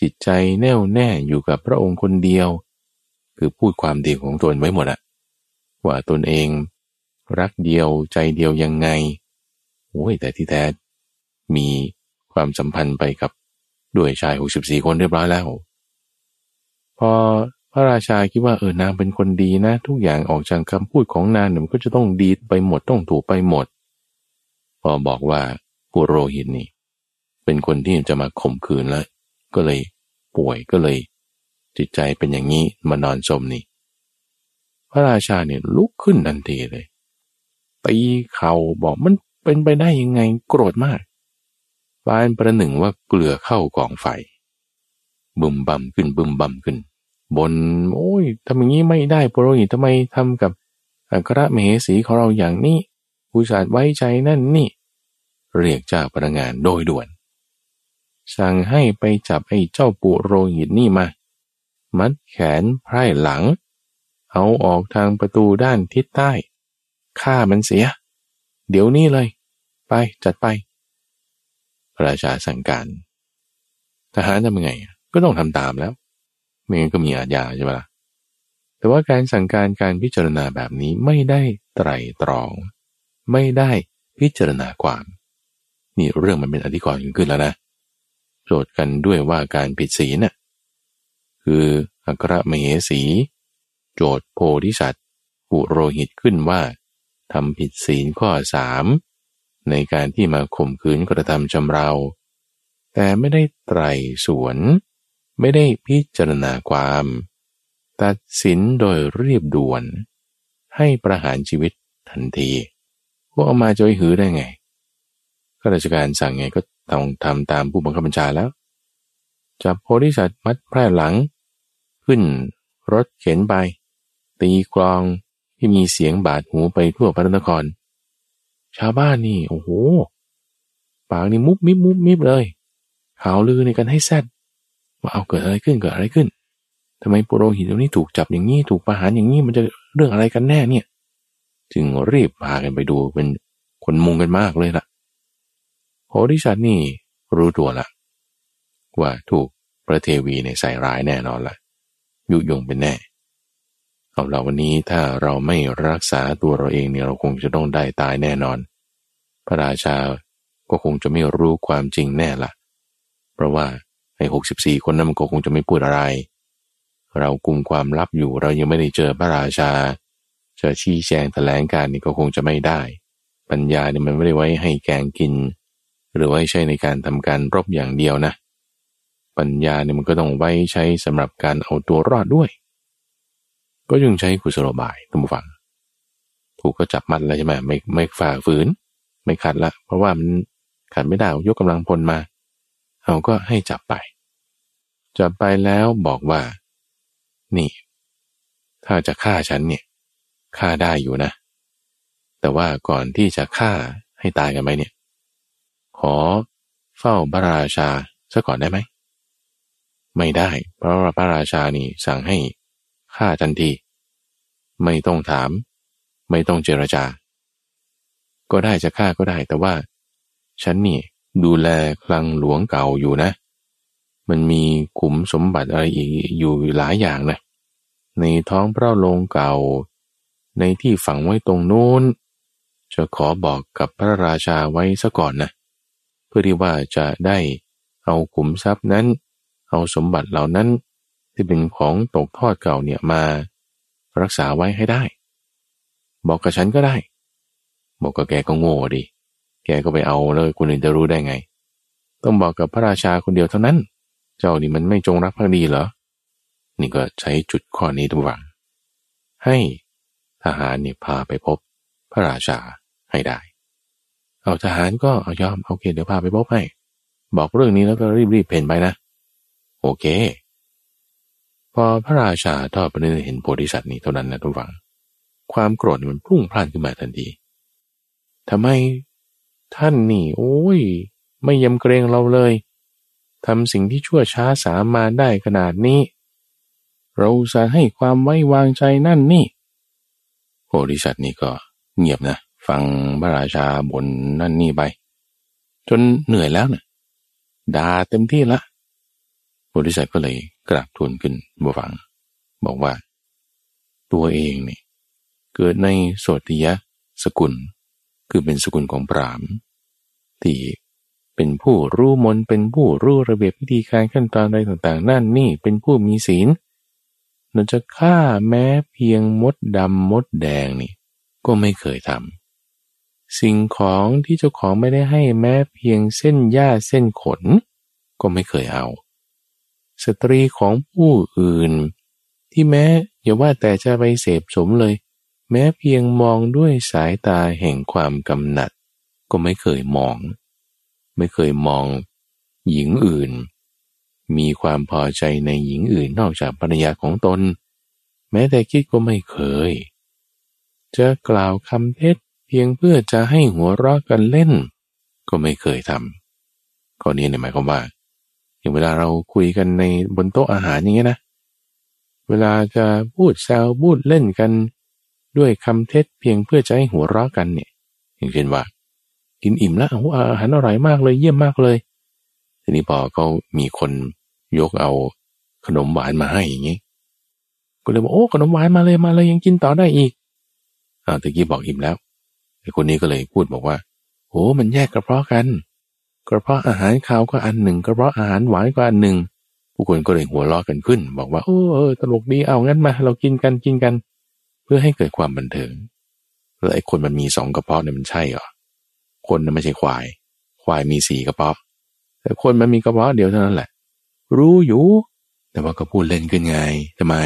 จิตใจแน่วแน่อยู่กับพระองค์คนเดียว คือพูดความดีของตนไว้หมดอะว่าตนเองรักเดียวใจเดียวยังไงโอ้ยแต่ที่แท้มีความสัมพันธ์ไปกับด้วยชายหกสิบสี่คนเรียบร้อยแล้ว พอ พระราชาคิดว่าเออนางเป็นคนดีนะ ทุกอย่างออกจากคำพูดของนางเนี่ยมันก็จะต้องดีไปหมดต้องถูกไปหมด พอบอกว่าปุโรหิตนี่ เป็นคนที่จะมาข่มขืนแล้วก็เลยป่วยก็เลย จิตใจเป็นอย่างนี้มานอนสมนี่ พระราชาเนี่ยลุกขึ้นทันทีเลยตีเข่าบอกมันเป็นไปได้ยังไงโกรธมากปานประหนึ่งว่าเกลือเข้ากองไฟบึมบั่มขึ้นบึมบั่มขึ้น บนโอ้ยทำอย่างนี้ไม่ได้ปรหิตทำไมทำกับอัครมเหสีของเราอย่างนี้ผู้ชาดไว้ใจนั่นนี่ เรียกเจ้าพนักงานโดยด่วน สั่งให้ไปจับไอ้เจ้าปุโรหิตนี่มา มัดแขนไพร่หลัง เอาออกทางประตูด้านทิศใต้ฆ่ามันเสีย เดี๋ยวนี้เลย ไปจัดไป พระราชาสั่งการ ทหารทำไง ก็ต้องทำตามแล้ว ไม่งั้นก็มีอาญาใช่ไหมล่ะแต่ว่าการสั่งการการพิจารณาแบบนี้ไม่ได้ไตรตรอง ไม่ได้พิจารณาความ นี่เรื่องมันเป็นอธิกรณ์ขึ้นแล้วนะโจทย์กันด้วยว่าการผิดศีลน่ะคืออัครมเหสี โจทย์โพธิสัตว์ปุโรหิตขึ้นว่าทำผิดศีลข้อสามในการที่มาข่มขืนกระทำชำเรา แต่ไม่ได้ไตรสวน ไม่ได้พิจารณาความ ตัดสินโดยเรียบด่วน ให้ประหารชีวิตทันทีพวกเอามาจะไปหือได้ไงข้าราชการสั่งไงก็ต้องทำตามผู้บังคับบัญชาแล้ว จับโพธิสัตว์มัดแพร่หลัง ขึ้นรถเข็นไป ตีกลองที่มีเสียงบาดหูไปทั่วพระนคร ชาวบ้านนี่ โอ้โห ปากนี่มุบมิบมุบมิบเลยข่าวลือในกันให้แซด ว่าเอาเกิดอะไรขึ้นเกิดอะไรขึ้นทำไมปุโรหิตตรงนี้ถูกจับอย่างนี้ถูกประหารอย่างนี้มันจะเรื่องอะไรกันแน่เนี่ย จึงรีบพากันไปดูเป็นคนมุงกันมากเลยล่ะโพธิสัตว์นี่รู้ตัวละว่าถูกพระเทวีในใส่ร้ายแน่นอนละยุยงเป็นแน่เอาเราวันนี้ถ้าเราไม่รักษาตัวเราเองเนี่ยเราคงจะต้องได้ตายแน่นอน พระราชาก็คงจะไม่รู้ความจริงแน่ละเพราะว่า หกสิบสี่คนนั้นมันก็คงจะไม่พูดอะไร เรากุมความลับอยู่เรายังไม่ได้เจอพระราชาจะชี้แจงแถลงการนี่ก็คงจะไม่ได้ ปัญญาเนี่ยมันไม่ได้ไว้ให้แกงกิน หรือไว้ใช้ในการทำการรบอย่างเดียวนะ ปัญญาเนี่ยมันก็ต้องไว้ใช้สำหรับการเอาตัวรอดด้วย ก็ยังใช้กุศโลบายทุกฝังถูกก็จับมัดแล้วใช่ไหมไม่ไม่ฝ่าฝืน ไม่ขัดละ เพราะว่ามันขัดไม่ได้ยกกำลังพลมา เอาก็ให้จับไป จับไปแล้วบอกว่า นี่ ถ้าจะฆ่าฉันเนี่ยฆ่าได้อยู่นะ แต่ว่าก่อนที่จะฆ่าให้ตายกันไปเนี่ย ขอเฝ้าพระราชาซะก่อนได้ไหม ไม่ได้ เพราะพระราชานี่สั่งให้ฆ่าทันที ไม่ต้องถาม ไม่ต้องเจรจา ก็ได้จะฆ่าก็ได้ แต่ว่า ฉันนี่ดูแลคลังหลวงเก่าอยู่นะ มันมีขุมสมบัติอะไรอีกอยู่หลายอย่างนะในท้องพระโรงเก่า ในที่ฝังไว้ตรงโน้น จะขอบอกกับพระราชาไว้ซะก่อนนะ เพื่อที่ว่าจะได้เอาขุมทรัพย์นั้น เอาสมบัติเหล่านั้นที่เป็นของตกทอดเก่าเนี่ยมารักษาไว้ให้ได้ บอกกับฉันก็ได้ บอกกับแกก็โง่ดิแกก็ไปเอาเลยคนอื่นจะรู้ได้ไง ต้องบอกกับพระราชาคนเดียวเท่านั้น เจ้านี่มันไม่จงรักภักดีเหรอ นี่ก็ใช้จุดข้อนี้ทุกวัง ให้ทหารเนี่ยพาไปพบพระราชาให้ได้ เอาทหารก็เอายอมโอเคเดี๋ยวพาไปพบให้ บอกเรื่องนี้แล้วก็รีบๆเพ่นไปนะ โอเค พอพระราชาทอดพระเนตรเห็นโพธิสัตว์นี้เท่านั้นนะทุกฝัง ความโกรธมันพุ่งพล่านขึ้นมาทันทีทำไมท่านนี่ โอ้ย ไม่ยำเกรงเราเลย ทำสิ่งที่ชั่วช้าสามาได้ขนาดนี้ เราจะให้ความไว้วางใจนั่นนี่โพธิสัตว์นี่ก็เงียบนะ ฟังพระราชาบนนั่นนี่ไป จนเหนื่อยแล้วนะ่ะด่าเต็มที่ละโพธิสัตว์ก็เลยกราบทูลขึ้นบฟัง บอกว่า ตัวเองเนี่เกิดในโสติยะสกุล คือเป็นสกุลของปรามที่ เป็นผู้รู้มนเป็นผู้รู้ระเบียบวิธีการขั้นตอนอะไรต่างๆ นั่นนี่เป็นผู้มีศีลเราจะฆ่าแม้เพียงมดดำมดแดงนี่ก็ไม่เคยทำสิ่งของที่เจ้าของไม่ได้ให้แม้เพียงเส้นหญ้าเส้นขน ก็ไม่เคยเอา สตรีของผู้อื่น ที่แม้อย่าว่าแต่จะไปเสพสมเลย แม้เพียงมองด้วยสายตาแห่งความกำหนัด ก็ไม่เคยมอง ไม่เคยมองหญิงอื่น มีความพอใจในหญิงอื่นนอกจากภรรยาของตน แม้แต่คิดก็ไม่เคย จะกล่าวคำเท็จเพียงเพื่อจะให้หัวเราะกันเล่น ก็ไม่เคยทำข้อนี้หมายความว่าอย่างเวลาเราคุยกันในบนโต๊ะอาหารอย่างเงี้ยนะ เวลาจะพูดแซวพูดเล่นกัน ด้วยคำเท็จเพียงเพื่อจะให้หัวเราะกันเนี่ย อย่างเช่นว่า กินอิ่มแล้วอาหารอร่อยมากเลยเยี่ยมมากเลย ทีนี้พอเขามีคนยกเอาขนมหวานมาให้อย่างนี้ก็เลยบอกโอ้ขนมหวานมาเลยมาเลยยังกินต่อได้อีกอ้าวตะกี้บอกอิ่มแล้วไอ้คนนี้ก็เลยพูดบอกว่าโอ้มันแยกกระเพาะกันกระเพาะอาหารขาวก็อันหนึ่งกระเพาะอาหารหวานก็อันหนึ่งผู้คนก็เลยหัวเราะกันขึ้น บอกว่าโอ้เออตลกดีเอางั้นมา เรากินกันกินกัน เพื่อให้เกิดความบันเทิงแล้วไอ้คนมันมีสองกระเพาะเนี่ยมันใช่เหรอ คนไม่ใช่ควาย ควายมีสี่กระเพาะแต่คนมันมีกระเพาะเดียวเท่านั้นแหละ รู้อยู่ แต่ว่าก็พูดเล่นขึ้นไงทำไม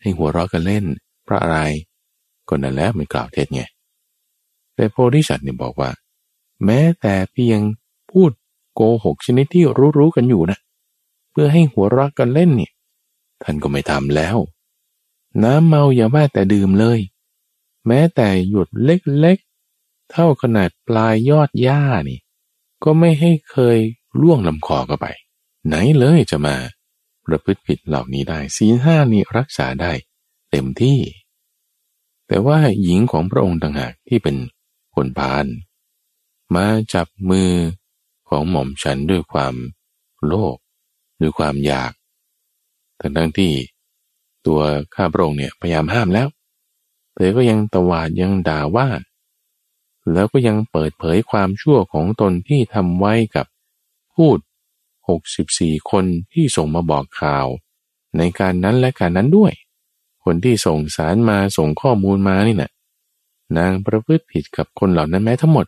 ให้หัวเราะกันเล่น เพราะอะไรก็นั่นแหละมันกล่าวเท็จไงแต่โพธิสัตว์เนี่ยบอกว่า แม้แต่เพียงพูดโกหกชนิดที่รู้ๆกันอยู่นะเพื่อให้หัวรักกันเล่นเนี่ยท่านก็ไม่ทำแล้ว น้ำเมาอย่าว่าแต่ดื่มเลย แม้แต่หยดเล็ก เท่าขนาดปลายยอดหญ้านี่ ก็ไม่ให้เคยล่วงลำคอเข้าไป ไหนเลยจะมา ประพฤติผิดเหล่านี้ได้สีห้านี่รักษาได้ เต็มที่ แต่ว่าหญิงของพระองค์ต่างหากที่เป็นคนพาน มาจับมือของหม่อมฉันด้วยความโลภด้วยความอยากทั้งทั้งที่ตัวข้าพระองค์เนี่ยพยายามห้ามแล้วแต่ก็ยังตวาดยังด่าว่า แล้วก็ยังเปิดเผยความชั่วของตนที่ทำไว้กับพูด 64 คนที่ส่งมาบอกข่าว ในการนั้นและการนั้นด้วย คนที่ส่งสารมาส่งข้อมูลมานี่นะนางประพฤติผิดกับคนเหล่านั้นแม้ทั้งหมด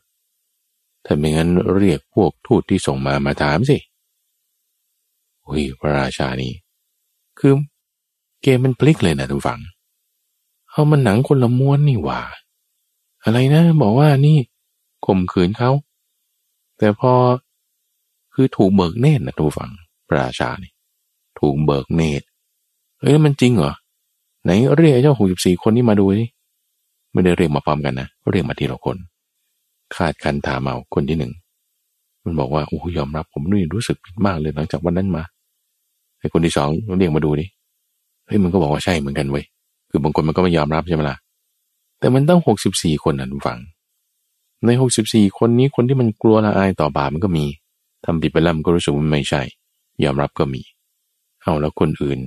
ถ้าไม่งั้นเรียกพวกทูตที่ส่งมามาถามสิโอ้ยพระราชานี่ คือเกมมันพลิกเลยนะทุกฝัง เอามันหนังคนละม้วนนี่หว่า อะไรนะบอกว่านี่ข่มขืนเขา แต่พอคือถูกเบิกเนตรนะทุกฝังพระราชานี่ถูกเบิกเนตรเฮ้ยมันจริงเหรอไหนเรียกเจ้าหกสิบสี่คนนี้มาดูดิไม่ได้เรียกมาพร้อมกันนะเรียกมาทีละคนคาดคันถามเอาคนที่หนึ่งมันบอกว่าโอ้ยอมรับผมนี่รู้สึกผิดมากเลยหลังจากวันนั้นมาไอ้คนที่สองเรียกมาดูดิเฮ้ยมันก็บอกว่าใช่เหมือนกันเว้ยคือบางคนมันก็ไม่ยอมรับใช่ไหมล่ะ แต่มันต้องหกสิบสี่คนนะทุกฝัง ในหกสิบสี่คนนี้คนที่มันกลัวละอายต่อบาปมันก็มีทำผิดไปแล้วมันก็รู้สึกว่าไม่ใช่ ยอมรับก็มี เอาแล้วคนอื่น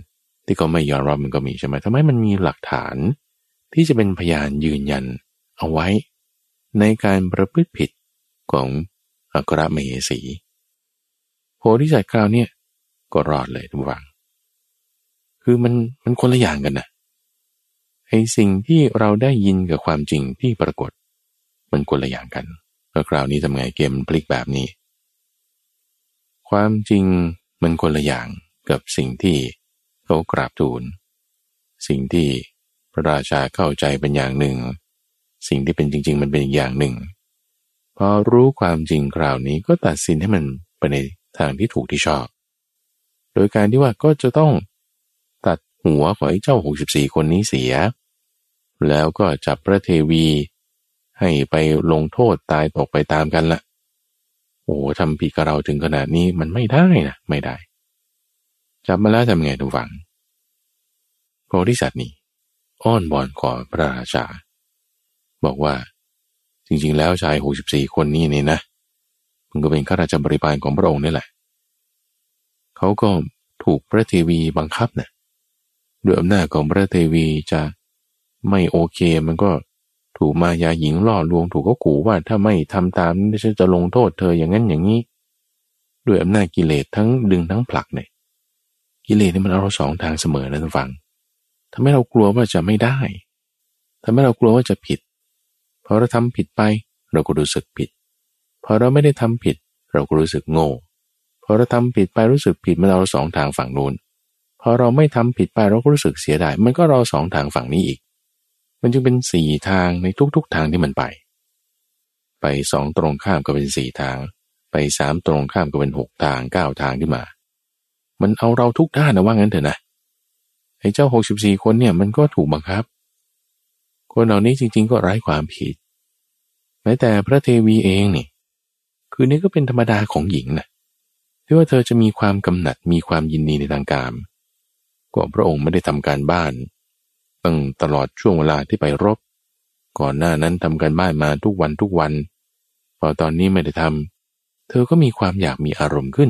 ที่เขาไม่ยอมรับมันก็มีใช่ไหมทำไมมันมีหลักฐาน ที่จะเป็นพยานยืนยันเอาไว้ ในการประพฤติผิดของอัครมเหสีโพธิสัตว์คราวเนี่ยก็รอดเลยทุกฝัง คือมันมันคนละอย่างกันนะ ไอ้สิ่งที่เราได้ยินกับความจริงที่ปรากฏ มันคนละอย่างกันแล้วคราวนี้ทำไงเกมพลิกแบบนี้ ความจริงมันคนละอย่างกับสิ่งที่เขากราบทูล สิ่งที่พระราชาเข้าใจเป็นอย่างหนึ่ง สิ่งที่เป็นจริง ๆ มันเป็นอีกอย่างหนึ่งพอรู้ความจริงคราวนี้ก็ตัดสินให้มันไปในทางที่ถูกที่ชอบ โดยการที่ว่าก็จะต้องตัดหัวของไอ้เจ้าหกสิบสี่คนนี้เสีย แล้วก็จับพระเทวี ให้ไปลงโทษตายตกไปตามกันละโอ้ทำผิดกับเราถึงขนาดนี้มันไม่ได้นะไม่ได้ จับมาแล้วทำไงทุกฝังโพธิสัตว์นี่อ้อนบอนขอพระราชา บอกว่า จริงๆ แล้วชายหกสิบสี่คนนี้นี่นะมันก็เป็นข้าราชบริบาลของพระองค์นี่แหละ เขาก็ถูกพระเทวีบังคับนะด้วยอำนาจของพระเทวีจะ ไม่โอเคมันก็ถูกมายาหญิงล่อลวงถูกก็ขู่ว่าถ้าไม่ทำตามนี่ฉันจะลงโทษเธออย่างนั้นอย่างนี้ ด้วยอำนาจกิเลสทั้งดึงทั้งผลักเนี่ยกิเลสนี่มันเอาเราสองทางเสมอนะท่านฟังทำให้เรากลัวว่าจะไม่ได้ทำให้เรากลัวว่าจะผิดพอเราทำผิดไป เราก็รู้สึกผิดพอเราไม่ได้ทำผิด เราก็รู้สึกโง่พอเราทำผิดไปรู้สึกผิดมันเอาเราสองทางฝั่งนู้นพอเราไม่ทำผิดไปเราก็รู้สึกเสียดายมันก็เรอสองทางฝั่งนี้อีก มันจึงเป็นสี่ทางในทุกๆทางที่มันไป ไปสองตรงข้ามก็เป็นสี่ทาง ไปสามตรงข้ามก็เป็นหกทางเก้าทางขึ้นมา มันเอาเราทุกด้านนะว่างั้นเถอะนะไอ้เจ้าหกสิบสี่คนเนี่ยมันก็ถูกบังคับ คนเหล่านี้จริง ๆ ก็ไร้ความผิด แม้แต่พระเทวีเองนี่คือนี่ก็เป็นธรรมดาของหญิงนะที่ว่าเธอจะมีความกำหนัดมีความยินดีในทางการก็พระองค์ไม่ได้ทำการบ้าน ตั้งตลอดช่วงเวลาที่ไปรบ ก่อนหน้านั้นทำการบ้านมาทุกวันทุกวัน พอตอนนี้ไม่ได้ทำเธอก็มีความอยากมีอารมณ์ขึ้น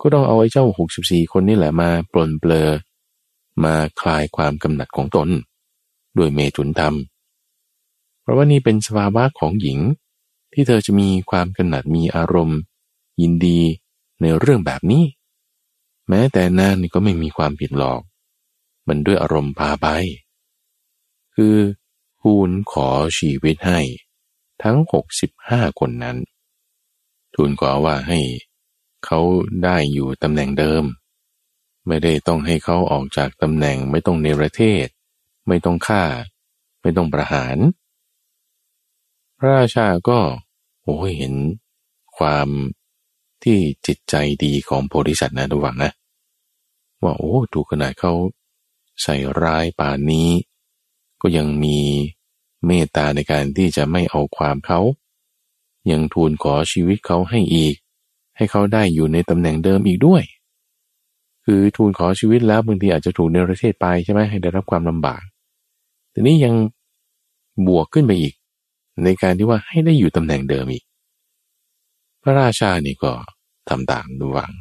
ก็ต้องเอาไอ้เจ้าหกสิบสี่คนนี่แหละมาปลนเปลอ มาคลายความกำหนัดของตนด้วยเมตุนธรรม เพราะว่านี่เป็นสภาวะของหญิง ที่เธอจะมีความกำหนัดมีอารมณ์ ยินดีในเรื่องแบบนี้ แม้แต่นางนี่ก็ไม่มีความผิดหรอก มันด้วยอารมณ์พาไป คือคูณขอชีวิตให้ ทั้งหกสิบห้าคนนั้น ทูลขอว่าให้เขาได้อยู่ตำแหน่งเดิม ไม่ได้ต้องให้เขาออกจากตำแหน่งไม่ต้องเนรเทศ ไม่ต้องฆ่า ไม่ต้องประหาร พระราชาก็โอ้เห็นความที่จิตใจดีของโพธิสัตว์นะระวังนะ ว่าโอ้ถูกขนาดเขา ใส่ร้ายป่านนี้ ก็ยังมีเมตตาในการที่จะไม่เอาความเขา ยังทูลขอชีวิตเขาให้อีก ให้เขาได้อยู่ในตำแหน่งเดิมอีกด้วย คือทูลขอชีวิตแล้วบางทีอาจจะถูกในประเทศไปใช่ไหมให้ได้รับความลำบาก แต่นี้ยังบวกขึ้นไปอีก ในการที่ว่าให้ได้อยู่ตำแหน่งเดิมอีก พระราชานี่ก็ทำตามดูวัง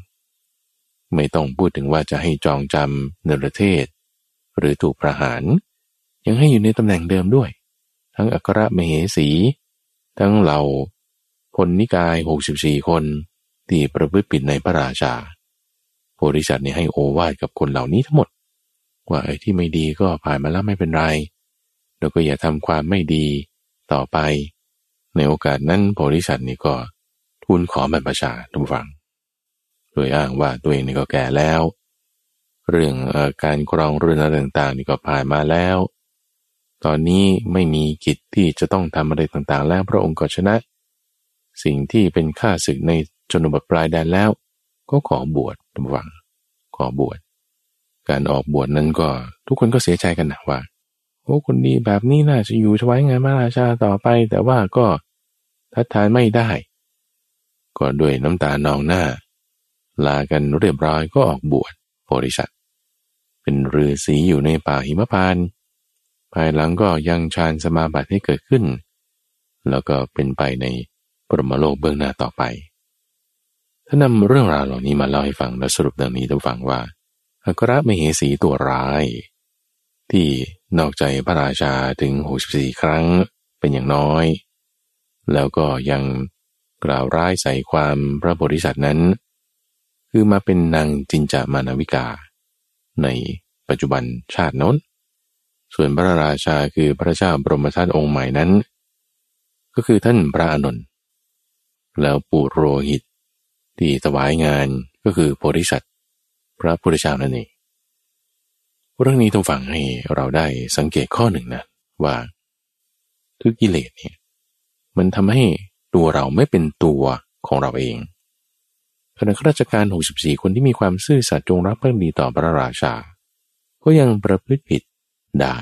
ไม่ต้องพูดถึงว่าจะให้จองจำในประเทศ หรือถูกประหาร ยังให้อยู่ในตำแหน่งเดิมด้วย ทั้งอัครมเหสี ทั้งเหล่าพลนิกายหกสิบี่คน ที่ประพฤติผิดในพระราชาโพธิสัตว์นี่ให้โอวาทกับคนเหล่านี้ทั้งหมด ว่าไอ้ที่ไม่ดีก็ผ่านมาแล้วไม่เป็นไรแล้วก็อย่าทำความไม่ดีต่อไป ในโอกาสนั้นโพธิสัตว์นี่ก็ทูลขอบรรพชาทุกฝังโดยอ้างว่าตัวเองนี่ก็แก่แล้ว เรื่องอการครองเรือนอะไรต่างๆนี่ก็ผ่านมาแล้ว ตอนนี้ไม่มีกิจที่จะต้องทำอะไรต่างๆ แล้วพระองค์ก็ชนะ สิ่งที่เป็นข้าศึกในจนบทปลายแดนแล้ว ก็ขอบวชทุกฝัง ขอบวช การออกบวชนั้นก็ทุกคนก็เสียใจกันนะว่าโอ้คนดีแบบนี้น่าจะอยู่ถวายงานพระราชาต่อไป แต่ว่าก็ทัดทานไม่ได้ ก็ด้วยน้ำตานองหน้า ลากันเรียบร้อยก็ออกบวชโพธิสัตว์ เป็นฤาษีอยู่ในป่าหิมพานภายหลังก็ยังฌานสมาบัติให้เกิดขึ้น แล้วก็เป็นไปในปรมโลกเบื้องหน้าต่อไป ถ้านำเรื่องราวเหล่านี้มาเล่าให้ฟังและสรุปดังนี้ท่านฟังว่าอัครมเหสีตัวร้าย ที่นอกใจพระราชาถึง 64 ครั้งเป็นอย่างน้อย แล้วก็ยังกล่าวร้ายใส่ความพระโพธิสัตว์นั้น คือมาเป็นนางจินจามานวิกา ในปัจจุบันชาติน้น ส่วนพระราชาคือพระเจ้าบรมชาติองค์ใหม่นั้น ก็คือท่านพระอนุนแล้วปุโรหิต ที่ถวายงานก็คือโพธิสัตว์พระพุทธเจ้านั่นเองเรื่องนี้ต้องฟังให้เราได้สังเกตข้อหนึ่งนะว่าทุกกิเลสเนี่ยมันทำให้ตัวเราไม่เป็นตัวของเราเอง ขณะข้าราชการ 64 คนที่มีความซื่อสัตย์จงรักภักดีต่อพระราชา ก็ยังประพฤติผิดได้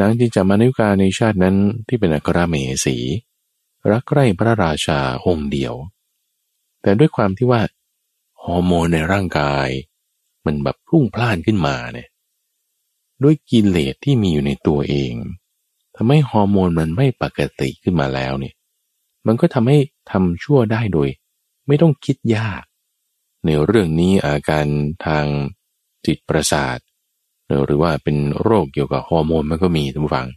นางจิจามานุกาในชาตินั้นที่เป็นอัครเมสี รักใคร่พระราชาองค์เดียว แต่ด้วยความที่ว่าฮอร์โมนในร่างกาย มันแบบพุ่งพล่านขึ้นมาเนี่ยด้วยกิเลสที่มีอยู่ในตัวเองทำให้ฮอร์โมนมันไม่ปกติขึ้นมาแล้วเนี่ย มันก็ทำให้ทำชั่วได้โดย ไม่ต้องคิดยาก ในเรื่องนี้อาการทางจิตประสาท หรือว่าเป็นโรคเกี่ยวกับฮอร์โมนมันก็มีทุกฝัง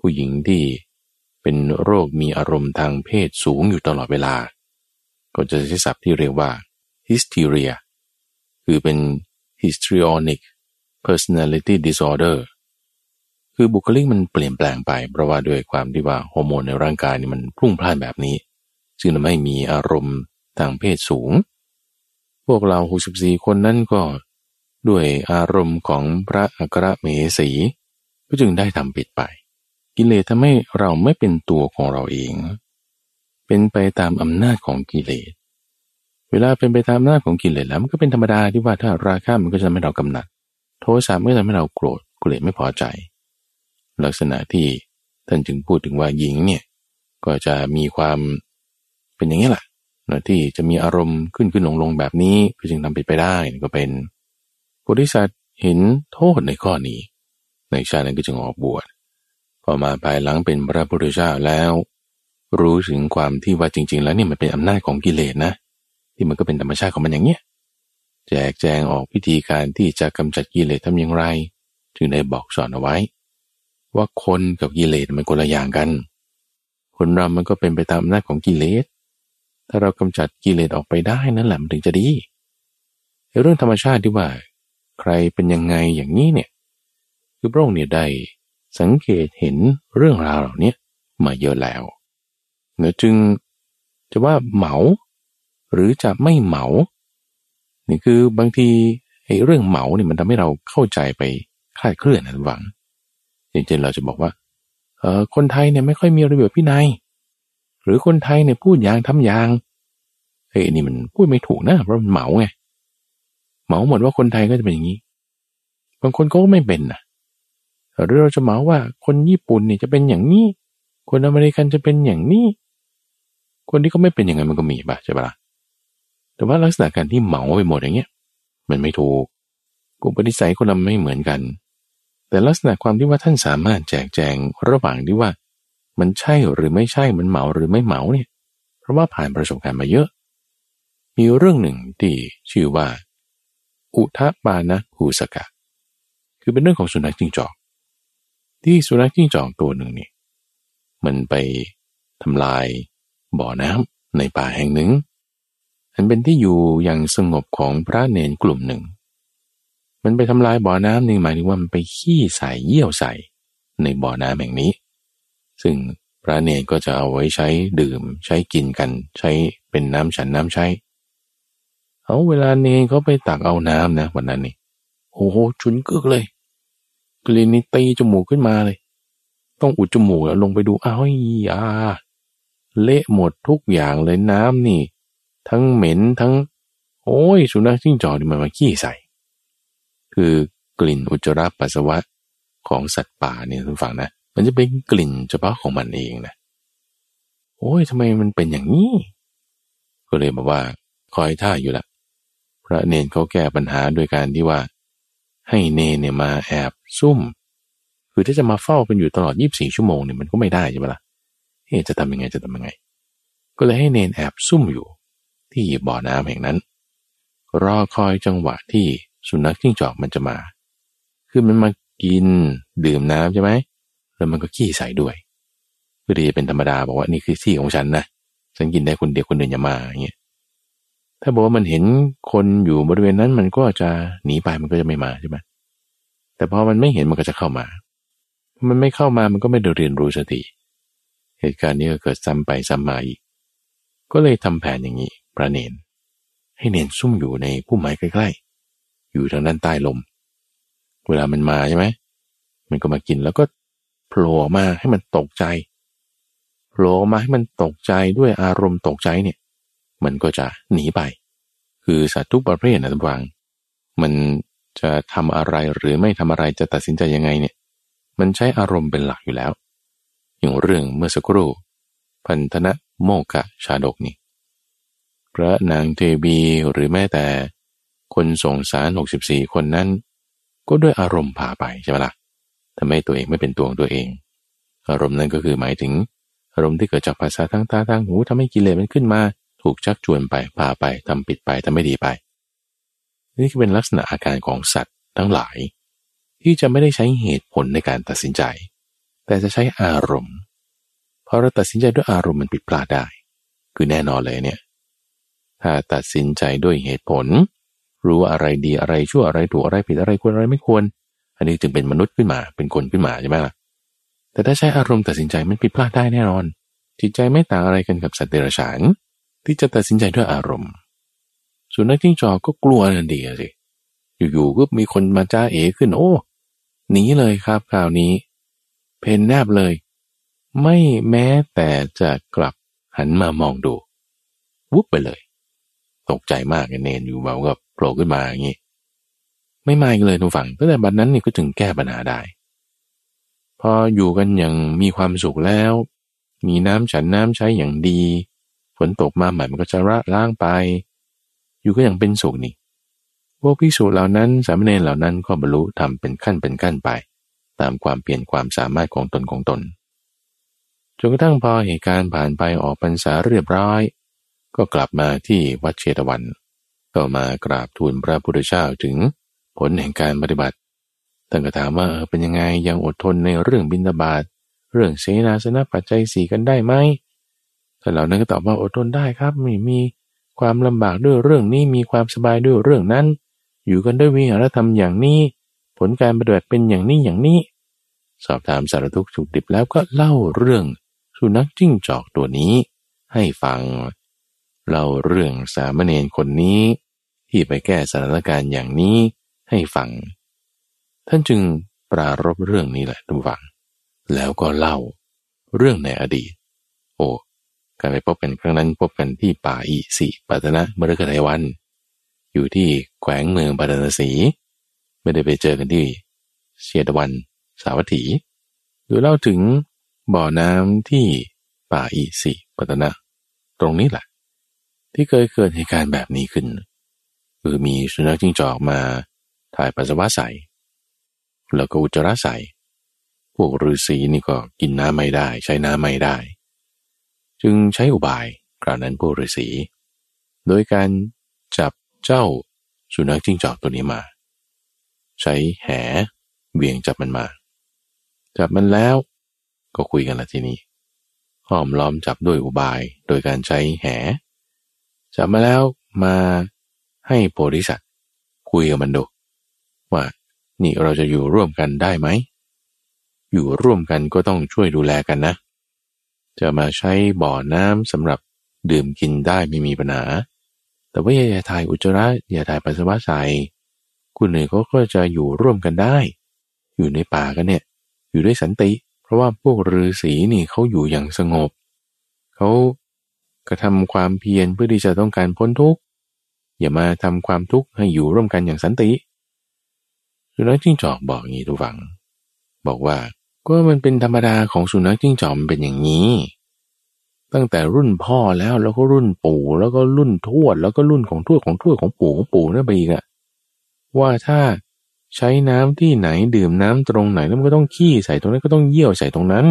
ผู้หญิงที่เป็นโรคมีอารมณ์ทางเพศสูงอยู่ตลอดเวลา ก็จะใช้ศัพท์ที่เรียกว่า hysteria คือเป็น histrionic personality disorder คือบุคลิกมันเปลี่ยนแปลงไป เพราะว่าด้วยความที่ว่าฮอร์โมนในร่างกายนี่มันพุ่งพล่านแบบนี้ซึ่งทำให้มีอารมณ์ ทางเพศสูง พวกเรา64 คนนั้นก็ด้วยอารมณ์ของพระอัครเมสี ก็จึงได้ทำปิดไป กิเลสทำให้เราไม่เป็นตัวของเราเอง เป็นไปตามอำนาจของกิเลส เวลาเป็นไปตามอำนาจของกิเลสแล้วมันก็เป็นธรรมดาที่ว่าถ้าราคะมันก็จะทำให้เรากำหนัด โทสะไม่ทำให้เราโกรธกิเลสไม่พอใจ ลักษณะที่ท่านจึงพูดถึงว่าหญิงเนี่ยก็จะมีความเป็นอย่างนี้แหละ นะที่จะมีอารมณ์ขึ้นขึ้นลงลงแบบนี้ก็จึงทำไปไปได้ก็เป็นบริษัทเห็นโทษในข้อนี้ ในชาตินั้นก็จึงออกบวชพอมาภายหลังเป็นพระพุทธเจ้าแล้ว รู้ถึงความที่ว่าจริง ๆ แล้วเนี่ยมันเป็นอำนาจของกิเลสนะ ที่มันก็เป็นธรรมชาติของมันอย่างเนี้ยแจกแจงออกพิธีการที่จะกำจัดกิเลสทำอย่างไร จึงได้บอกสอนเอาไว้ ว่าคนกับกิเลสมันคนละอย่างกัน คนเรามันก็เป็นไปตามอำนาจของกิเลส ถ้าเรากำจัดกิเลสออกไปได้นั่นแหละมันถึงจะดีเรื่องธรรมชาติที่ว่า ใครเป็นยังไงอย่างนี้เนี่ย คือพระองค์เนี่ยได้สังเกตเห็นเรื่องราวเหล่านี้มาเยอะแล้วเนื้อจึงจะว่าเหมา หรือจะไม่เหมานี่คือบางทีไอ้เรื่องเหมาเนี่ยมันทำให้เราเข้าใจไปคลาดเคลื่อนนะหวังอย่างเช่นเราจะบอกว่าเออคนไทยเนี่ยไม่ค่อยมีระเบียบพินัย หรือคนไทยเนี่ยพูดอย่างทำอย่างเฮ้ยนี่มันพูดไม่ถูกนะเพราะมันเหมาไงเหมาหมดว่าคนไทยก็จะเป็นอย่างนี้ บางคนก็ไม่เป็นนะหรือเราจะเหมาว่าคนญี่ปุ่นเนี่ยจะเป็นอย่างนี้ คนอเมริกันจะเป็นอย่างนี้ คนที่เขาไม่เป็นอย่างไงมันก็มีป่ะใช่ปะล่ะแต่ว่าลักษณะการที่เหมาไปหมดอย่างเงี้ย มันไม่ถูกกลุ่มปฏิสัยคนเราไม่เหมือนกัน แต่ลักษณะความที่ว่าท่านสามารถแจกแจงระหว่างที่ว่า มันใช่หรือไม่ใช่มันเหมาหรือไม่เหมาเนี่ยเพราะว่าผ่านประสบการณ์มาเยอะ มีเรื่องหนึ่งที่ชื่อว่า อุทปานะภูสกะ คือเป็นเรื่องของสุนัขจิ้งจอก ที่สุนัขจิ้งจอกตัวหนึ่งนี่มันไปทำลายบ่อน้ำในป่าแห่งหนึ่งอันเป็นที่อยู่อย่างสงบของพระเนนกลุ่มหนึ่ง มันไปทำลายบ่อน้ำนี่หมายถึงว่ามันไปขี้ใส่เยี่ยวใส่ในบ่อน้ำแห่งนี้ ซึ่งพระเนนก็จะเอาไว้ใช้ดื่มใช้กินกัน ใช้เป็นน้ำฉันน้ำใช้ เอาเวลาเนรเขาไปตักเอาน้ำนะวันนั้นนี่โอ้โหชุนกึกเลยกลิ่นนี่ตีจมูกขึ้นมาเลย ต้องอุดจมูกแล้วลงไปดูอ้าวยาเละหมดทุกอย่างเลยน้ำนี่ ทั้งเหม็นทั้ง โอ้ยสุนัขจิ้งจอกนี่มันมาขี้ใส่ คือกลิ่นอุจจาระปัสสาวะของสัตว์ป่าเนี่ยทุกฝั่งนะ มันจะเป็นกลิ่นเฉพาะของมันเองนะ โอ้ยทำไมมันเป็นอย่างนี้ ก็เลยบอกว่าคอยท่าอยู่ละ พระเนนเขาแก้ปัญหาโดยการที่ว่า ให้เนนเนี่ยมาแอบซุ่ม คือถ้าจะมาเฝ้าเป็นอยู่ตลอดยี่บสี่ชั่วโมงเนี่ยมันก็ไม่ได้ใช่ไหมละ่ะเฮ้จะทำยังไงจะทำยังไง ก็เลยให้เนนแอบซุ่มอยู่ ที่บ่อน้ำแห่งนั้น รอคอยจังหวะที่สุนัขจิ้งจอกมันจะมา คือมันมากินดื่มน้ำใช่ไหม แล้วมันก็ขี้ใส่ด้วยเพื่อที่จะเป็นธรรมดาบอกว่านี่คือที่ของฉันนะฉันกินได้คนเดียวคนอื่นอย่ามาอย่างเงี้ยถ้าบอกว่ามันเห็นคนอยู่บริเวณนั้นมันก็จะหนีไปมันก็จะไม่มาใช่ไหมแต่พอมันไม่เห็นมันก็จะเข้ามา มันไม่เข้ามามันก็ไม่ได้เรียนรู้สติ เหตุการณ์นี้ก็เกิดซ้ำไปซ้ำมาอีก ก็เลยทำแผนอย่างนี้พระเนน ให้เนนซุ่มอยู่ในพุ่มไม้ใกล้ๆ อยู่ทางด้านใต้ลม เวลามันมาใช่ไหมมันก็มากินแล้วก็ โผล่มาให้มันตกใจโผล่มาให้มันตกใจด้วยอารมณ์ตกใจเนี่ย มันก็จะหนีไป คือสัตว์ทุกประเภทนะทุกฝังมันจะทำอะไรหรือไม่ทำอะไรจะตัดสินใจยังไงเนี่ย มันใช้อารมณ์เป็นหลักอยู่แล้ว อย่างเรื่องเมื่อสักครู่ พันธนะโมกะชาดกนี่พระนางเทวีหรือแม้แต่ คนส่งสารหกสิบสี่คนนั้น ก็ด้วยอารมณ์พาไปใช่ไหมละ่ะ ทำให้ตัวเองไม่เป็นตัวของตัวเอง อารมณ์นั้นก็คือหมายถึง อารมณ์ที่เกิดจากภาษาทางตาทางหูทำให้กิเลสมันขึ้นมา ถูกชักชวนไปพาไปทำผิดไปทำไม่ดีไป นี่คือเป็นลักษณะอาการของสัตว์ทั้งหลาย ที่จะไม่ได้ใช้เหตุผลในการตัดสินใจ แต่จะใช้อารมณ์พอเราตัดสินใจด้วยอารมณ์มันผิดพลาดได้ คือแน่นอนเลยเนี่ย ถ้าตัดสินใจด้วยเหตุผล รู้อะไรดีอะไรชั่วอะไรถูกอะไรผิดอะไรควรอะไรไม่ควร อันนี้จึงเป็นมนุษย์ขึ้นมา เป็นคนขึ้นมาใช่ไหมล่ะ แต่ถ้าใช้อารมณ์ตัดสินใจมันผิดพลาดได้แน่นอน จิตใจไม่ต่างอะไรกันกับสัตว์เดรัจฉาน ที่จะตัดสินใจด้วยอารมณ์สุนัขจิ้งจอกก็กลัวนันดีสิ อยู่ๆก็มีคนมาจ้าเอ๋ขึ้น โอ้ หนีเลยครับคราวนี้ เพนแนบเลย ไม่แม้แต่จะกลับหันมามองดู วุบไปเลย ตกใจมากเนนอยู่เบาก็โผล่ขึ้นมาอย่างนี้ ไม่มาอีกเลยทุกฝั่งตั้งแต่บัดนั้นนี่ก็ถึงแก้ปัญหาได้ พออยู่กันอย่างมีความสุขแล้ว มีน้ำฉันน้ำใช้อย่างดีฝนตกมาใหม่มันก็จะระล้างไป อยู่ก็อย่างเป็นสุขนี่พวกภิกษุเหล่านั้นสามเณรเหล่านั้นก็บรรลุทำเป็นขั้นเป็นขั้นไป ตามความเปลี่ยนความสามารถของตนของตนจนกระทั่งพอเหตุการณ์ผ่านไปออกพรรษาเรียบร้อย ก็กลับมาที่วัดเชตวัน ก็มากราบทูลพระพุทธเจ้าถึง ผลแห่งการปฏิบัติท่านก็ถามว่าเป็นยังไงยังอดทนในเรื่องบินตบาตเรื่องเสนาสนะปัจจัยสี่กันได้ไหมท่านเหล่านั้นก็ตอบว่าอดทนได้ครับไม่มีความลำบากด้วยเรื่องนี้มีความสบายด้วยเรื่องนั้น อยู่กันด้วยวิหารธรรมอย่างนี้ ผลการปฏิบัติเป็นอย่างนี้อย่างนี้ สอบถามสารทุกข์สุขดิบแล้วก็เล่าเรื่องสุนัขจิ้งจอกตัวนี้ ให้ฟังเล่าเรื่องสามเณรคนนี้ ที่ไปแก้สถานการณ์อย่างนี้ ให้ฟัง ท่านจึงปรารบเรื่องนี้แหละทุกฝัง แล้วก็เล่าเรื่องในอดีต โอ้การไปพบกันครั้งนั้นพบกันที่ป่าอีสีปัตนะมฤคทายวัน อยู่ที่แขวงเมืองปาราณสีไม่ได้ไปเจอกันที่เชียตวันสาวัตถีโดยเล่าถึงบ่อน้ำที่ป่าอีสีปัตนะ ตรงนี้แหละ ที่เคยเกิดเหตุการณ์แบบนี้ขึ้น คือมีสุนัขจิ้งจอกมา ถ่ายปัสสาวะใส่แล้วก็อุจจาระใส่พวกฤาษีนี่ก็กินน้ำไม่ได้ ใช้น้ำไม่ได้ จึงใช้อุบายคราวนั้นพวกฤาษีโดยการจับเจ้าสุนัขจิ้งจอกตัวนี้มา ใช้แหเวียงจับมันมา จับมันแล้วก็คุยกันละทีนี้ห้อมล้อมจับด้วยอุบายโดยการใช้แหจับมาแล้วมาให้โพธิสัตว์คุยกับมันดู ว่านี่เราจะอยู่ร่วมกันได้ไหม อยู่ร่วมกันก็ต้องช่วยดูแลกันนะ จะมาใช้บ่อน้ำสำหรับดื่มกินได้ไม่มีปัญหา แต่ว่าอย่าถ่ายอุจจาระอย่าถ่ายปัสสาวะใส่คุณหนึ่งเขาก็จะอยู่ร่วมกันได้ อยู่ในป่ากันเนี่ย อยู่ด้วยสันติ เพราะว่าพวกฤาษีนี่เขาอยู่อย่างสงบ เขากระทำความเพียรเพื่อที่จะต้องการพ้นทุกข์ อย่ามาทำความทุกข์ให้อยู่ร่วมกันอย่างสันติ สุนัขจิ้งจอกบอกอย่างนี้ทุกฝัง บอกว่าก็มันเป็นธรรมดาของสุนัขจิ้งจอกมันเป็นอย่างนี้ ตั้งแต่รุ่นพ่อแล้วแล้วก็รุ่นปู่แล้วก็รุ่นทวด แล้วก็รุ่นของทวดของทวดของปู่ของปู่นั่นไปอีกอะว่าถ้าใช้น้ำที่ไหนดื่มน้ำตรงไหนแล้วมันก็ต้องขี้ใส่ตรงนั้นก็ต้องเยี่ยวใส่ตรงนั้น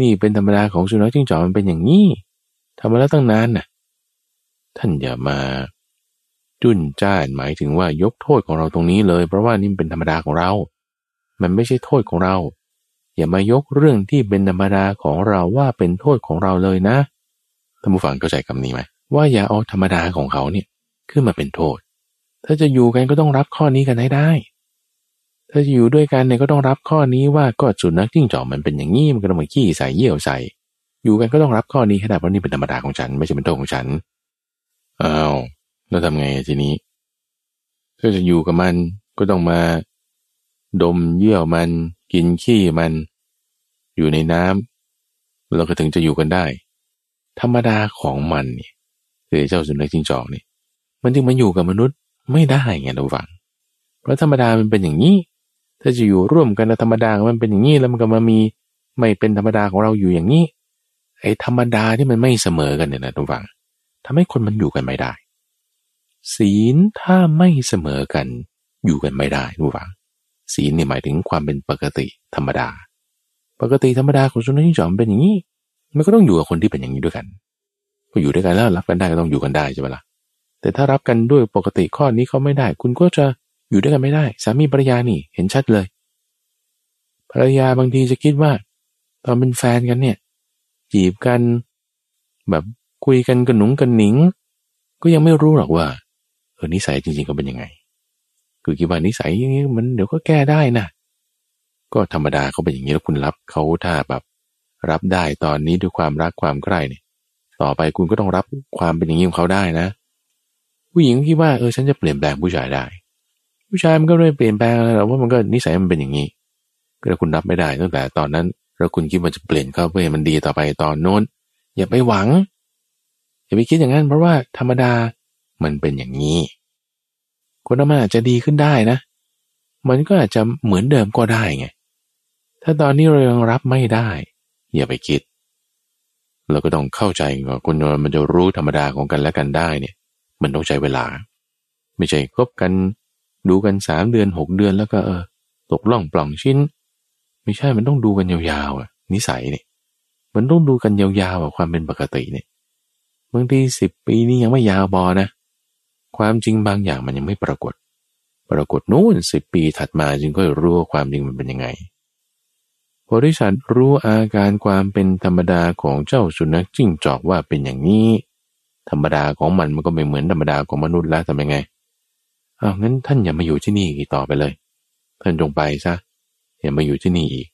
นี่เป็นธรรมดาของสุนัขจิ้งจอกมันเป็นอย่างนี้ทำมาแล้วตั้งนานน่ะ ท่านอย่ามา จุนจ้านหมายถึงว่ายกโทษของเราตรงนี้เลย เพราะว่านี่เป็นธรรมดาของเรา มันไม่ใช่โทษของเรา อย่ามายกเรื่องที่เป็นธรรมดาของเราว่าเป็นโทษของเราเลยนะท่านผู้ฟังเข้าใจคำนี้ไหมว่าอย่าเอาธรรมดาของเขาเนี่ยขึ้นมาเป็นโทษ ถ้าจะอยู่กันก็ต้องรับข้อนี้กันให้ได้ ถ้าจะอยู่ด้วยกันเนี่ยก็ต้องรับข้อนี้ว่าก็สุนัขจิ้งจอกมันเป็นอย่างนี้มันก็ต้องมาขี้ใส่เยี่ยวใส่อยู่กันก็ต้องรับข้อนี้ให้ได้เพราะนี่เป็นธรรมดาของฉัน ไม่ใช่เป็นโทษของฉันอ้าว แล้วทำไงทีนี้ถ้าจะอยู่กับมันก็ต้องมา ดมเยี่ยวมัน กินขี้มัน อยู่ในน้ำเราก็ถึงจะอยู่กันได้ ธรรมดาของมันเนี่ยคือเจ้าสุนัขจิ้งจอกเนี่ยมันจึงมาอยู่กับมนุษย์ไม่ได้ไงเราฟังเพราะธรรมดามันเป็นอย่างนี้ ถ้าจะอยู่ร่วมกันธรรมดามันเป็นอย่างนี้แล้วมันก็มามีไม่เป็นธรรมดาของเราอยู่อย่างนี้ไอ้ธรรมดาที่มันไม่เสมอกันเนี่ยนะทุกฝังทำให้คนมันอยู่กันไม่ได้ ศีลถ้าไม่เสมอกัน อยู่กันไม่ได้ทุกฝังศีลเนี่ยหมายถึงความเป็นปกติธรรมดา ปกติธรรมดาของสุนัขจิ้งจอกเป็นอย่างนี้มันก็ต้องอยู่กับคนที่เป็นอย่างนี้ด้วยกันพออยู่ด้วยกันแล้วรับกันได้ก็ต้องอยู่กันได้ใช่ไหมล่ะแต่ถ้ารับกันด้วยปกติข้อนี้เขาไม่ได้ คุณก็จะอยู่ด้วยกันไม่ได้ สามีภรรยานี่เห็นชัดเลยภรรยาบางทีจะคิดว่า ตอนเป็นแฟนกันเนี่ยจีบกัน แบบคุยกันกระหนุงกันหนิง ก็ยังไม่รู้หรอกว่า ออนิสัยจริงๆเขาเป็นยังไง คือคิดว่านิสัยอย่างนี้มันเดี๋ยวก็แก้ได้นะก็ธรรมดาเขาเป็นอย่างนี้แล้วคุณรับเขาถ้าแบบ รับได้ตอนนี้ด้วยความรักความใคร่เนี่ย ต่อไปคุณก็ต้องรับความเป็นอย่างนี้ของเขาได้นะ ผู้หญิงคิดว่าเออฉันจะเปลี่ยนแปลงผู้ชายได้ ผู้ชายมันก็เลยเปลี่ยนแปลงอะไรหรอกว่ามันก็นิสัยมันเป็นอย่างนี้ก็คุณรับไม่ได้ตั้งแต่ตอนนั้นแล้วคุณคิดว่าจะเปลี่ยนเขาเพื่อให้มันดีต่อไปตอนโน้น อย่าไปหวังอย่าไปคิดอย่างนั้นเพราะว่าธรรมดา มันเป็นอย่างนี้ คนมันอาจจะดีขึ้นได้นะ มันก็อาจจะเหมือนเดิมก็ได้ไง ถ้าตอนนี้เรายังรับไม่ได้ อย่าไปคิด เราก็ต้องเข้าใจว่าคนมันจะรู้ธรรมดาของกันและกันได้เนี่ย มันต้องใช้เวลา ไม่ใช่คบกัน ดูกันสามเดือนหกเดือนแล้วก็เออตกล่องปล่องชิ้น ไม่ใช่มันต้องดูกันยาวๆอะนิสัยเนี่ยมันต้องดูกันยาวๆอะความเป็นปกติเนี่ยบางทีสิบปีนี้ยังไม่ยาวบอนะ ความจริงบางอย่างมันยังไม่ปรากฏ ปรากฏนู่นสิบปีถัดมาจึงก็รู้ว่าความจริงมันเป็นยังไงบริษัทรู้อาการความเป็นธรรมดาของเจ้าสุนัขจิ้งจอกว่าเป็นอย่างนี้ ธรรมดาของมันมันก็ไม่เหมือนธรรมดาของมนุษย์แล้วทำยังไงอ้างั้นท่านอย่ามาอยู่ที่นี่อีกต่อไปเลย ท่านจงไปซะอย่ามาอยู่ที่นี่อีก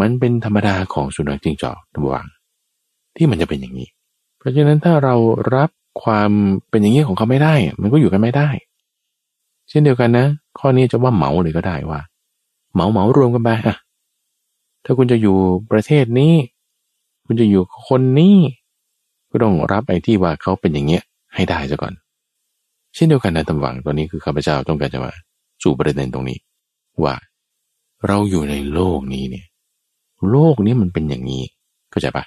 มันเป็นธรรมดาของสุนัขจิ้งจอกระวังที่มันจะเป็นอย่างนี้ เพราะฉะนั้นถ้าเรารับ ความเป็นอย่างนี้ของเขาไม่ได้ มันก็อยู่กันไม่ได้ เช่นเดียวกันนะ ข้อนี้จะว่าเหมาเลยก็ได้ว่า เหมาเหมารวมกันไปอะถ้าคุณจะอยู่ประเทศนี้ คุณจะอยู่คนนี้ก็ต้องรับไอ้ที่ว่าเขาเป็นอย่างเงี้ยให้ได้ซะก่อน เช่นเดียวกันนะตำหวังตอนนี้คือข้าพเจ้าต้องการจะมาสู่ประเด็นตรงนี้ ว่าเราอยู่ในโลกนี้เนี่ย โลกนี้มันเป็นอย่างนี้เข้าใจปะ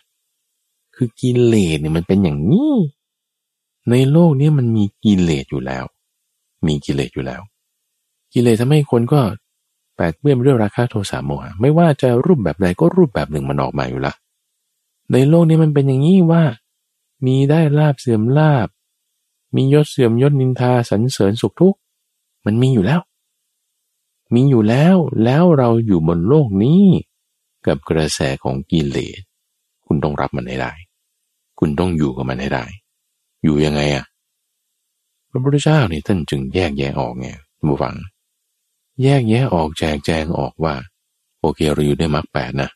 คือกิเลสเนี่ยมันเป็นอย่างนี้ ในโลกนี้มันมีกิเลสอยู่แล้ว มีกิเลสอยู่แล้ว กิเลสทำให้คนก็แปดเปื้อนด้วยราคาโทสะโมหะไม่ว่าจะรูปแบบใดก็รูปแบบหนึ่งมันออกมาอยู่ละ ในโลกนี้มันเป็นอย่างนี้ว่า มีได้ลาบเสื่อมลาบ มียศเสื่อมยศนินทาสรรเสริญสุขทุกข์มันมีอยู่แล้ว มีอยู่แล้วแล้วเราอยู่บนโลกนี้ กับกระแสของกิเลสคุณต้องรับมันให้ได้ คุณต้องอยู่กับมันให้ได้ อยู่ยังไงอะพระพุทธเจ้านี่ท่านจึงแยกแยะออกไงบูฟัง แยกแยะออกแจกแจงออกว่า โอเคเราอยู่ได้มรรคแปดนะ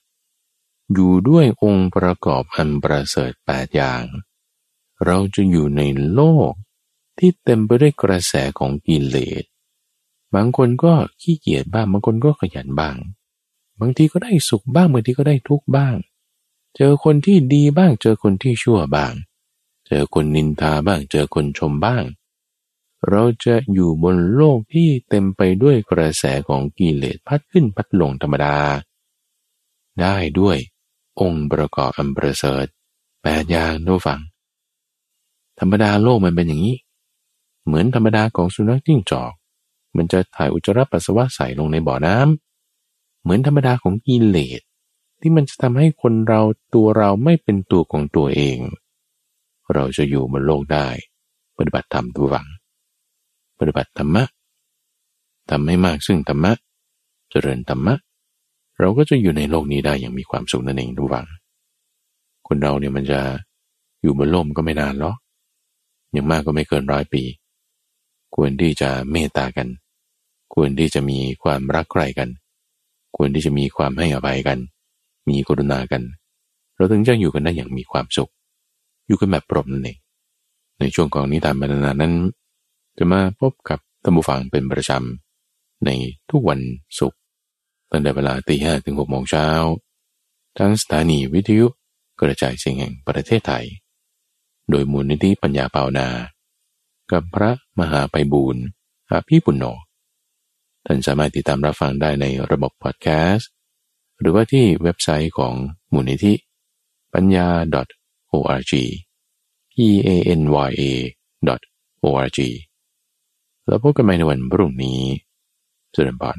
อยู่ด้วยองค์ประกอบอันประเสริฐแปดอย่าง เราจะอยู่ในโลกที่เต็มไปด้วยกระแสของกิเลสบางคนก็ขี้เกียจบ้างบางคนก็ขยันบ้าง บางทีก็ได้สุขบ้างบางทีก็ได้ทุกข์บ้าง เจอคนที่ดีบ้างเจอคนที่ชั่วบ้าง เจอคนนินทาบ้าง เจอคนชมบ้าง เราจะอยู่บนโลกที่เต็มไปด้วยกระแสของกิเลสพัดขึ้นพัดลงธรรมดา ได้ด้วยองค์ประกอบอันประเสริฐแปดอย่างดูฟัง ธรรมดาโลกมันเป็นอย่างนี้ เหมือนธรรมดาของสุนัขจิ้งจอก มันจะถ่ายอุจจาระปัสสาวะใส่ลงในบ่อน้ำเหมือนธรรมดาของกิเลสที่มันจะทำให้คนเราตัวเราไม่เป็นตัวของตัวเอง เราจะอยู่บนโลกได้ ปฏิบัติธรรมตัวหวัง ปฏิบัติธรรมะทำให้มากซึ่งธรรมะ เจริญธรรมะ เราก็จะอยู่ในโลกนี้ได้อย่างมีความสุขนั่นเองทุกวัง คนเราเนี่ยมันจะอยู่บนโลกก็ไม่นานหรอกอย่างมากก็ไม่เกินร้อยปี ควรที่จะเมตตากัน ควรที่จะมีความรักใคร่กัน ควรที่จะมีความให้อภัยกัน มีกรุณากัน เราถึงจะอยู่กันได้อย่างมีความสุข อยู่กันแบบปรมนั่ในช่วงของนิทานบรรณานั้น จะมาพบกับท่านผู้ฟังเป็นประจำในทุกวันศุกร์ตั้งแต่เวลาตีห้ถึงหกโมงเช้าทั้งสถานีวิทยุกระจายเสียงแห่งประเทศไทย โดยมูลนิธิปัญญาเปานา กับพระมหาไปบูรณ์อาภีปุณโญท่านสามารถติดตามรับฟังได้ในระบบพอดแคสต์ หรือว่าที่เว็บไซต์ของมูลนิธิปัญญา .org p a n y a .org แล้วพบกันใหม่ในวันพรุ่งนี้เจริญพร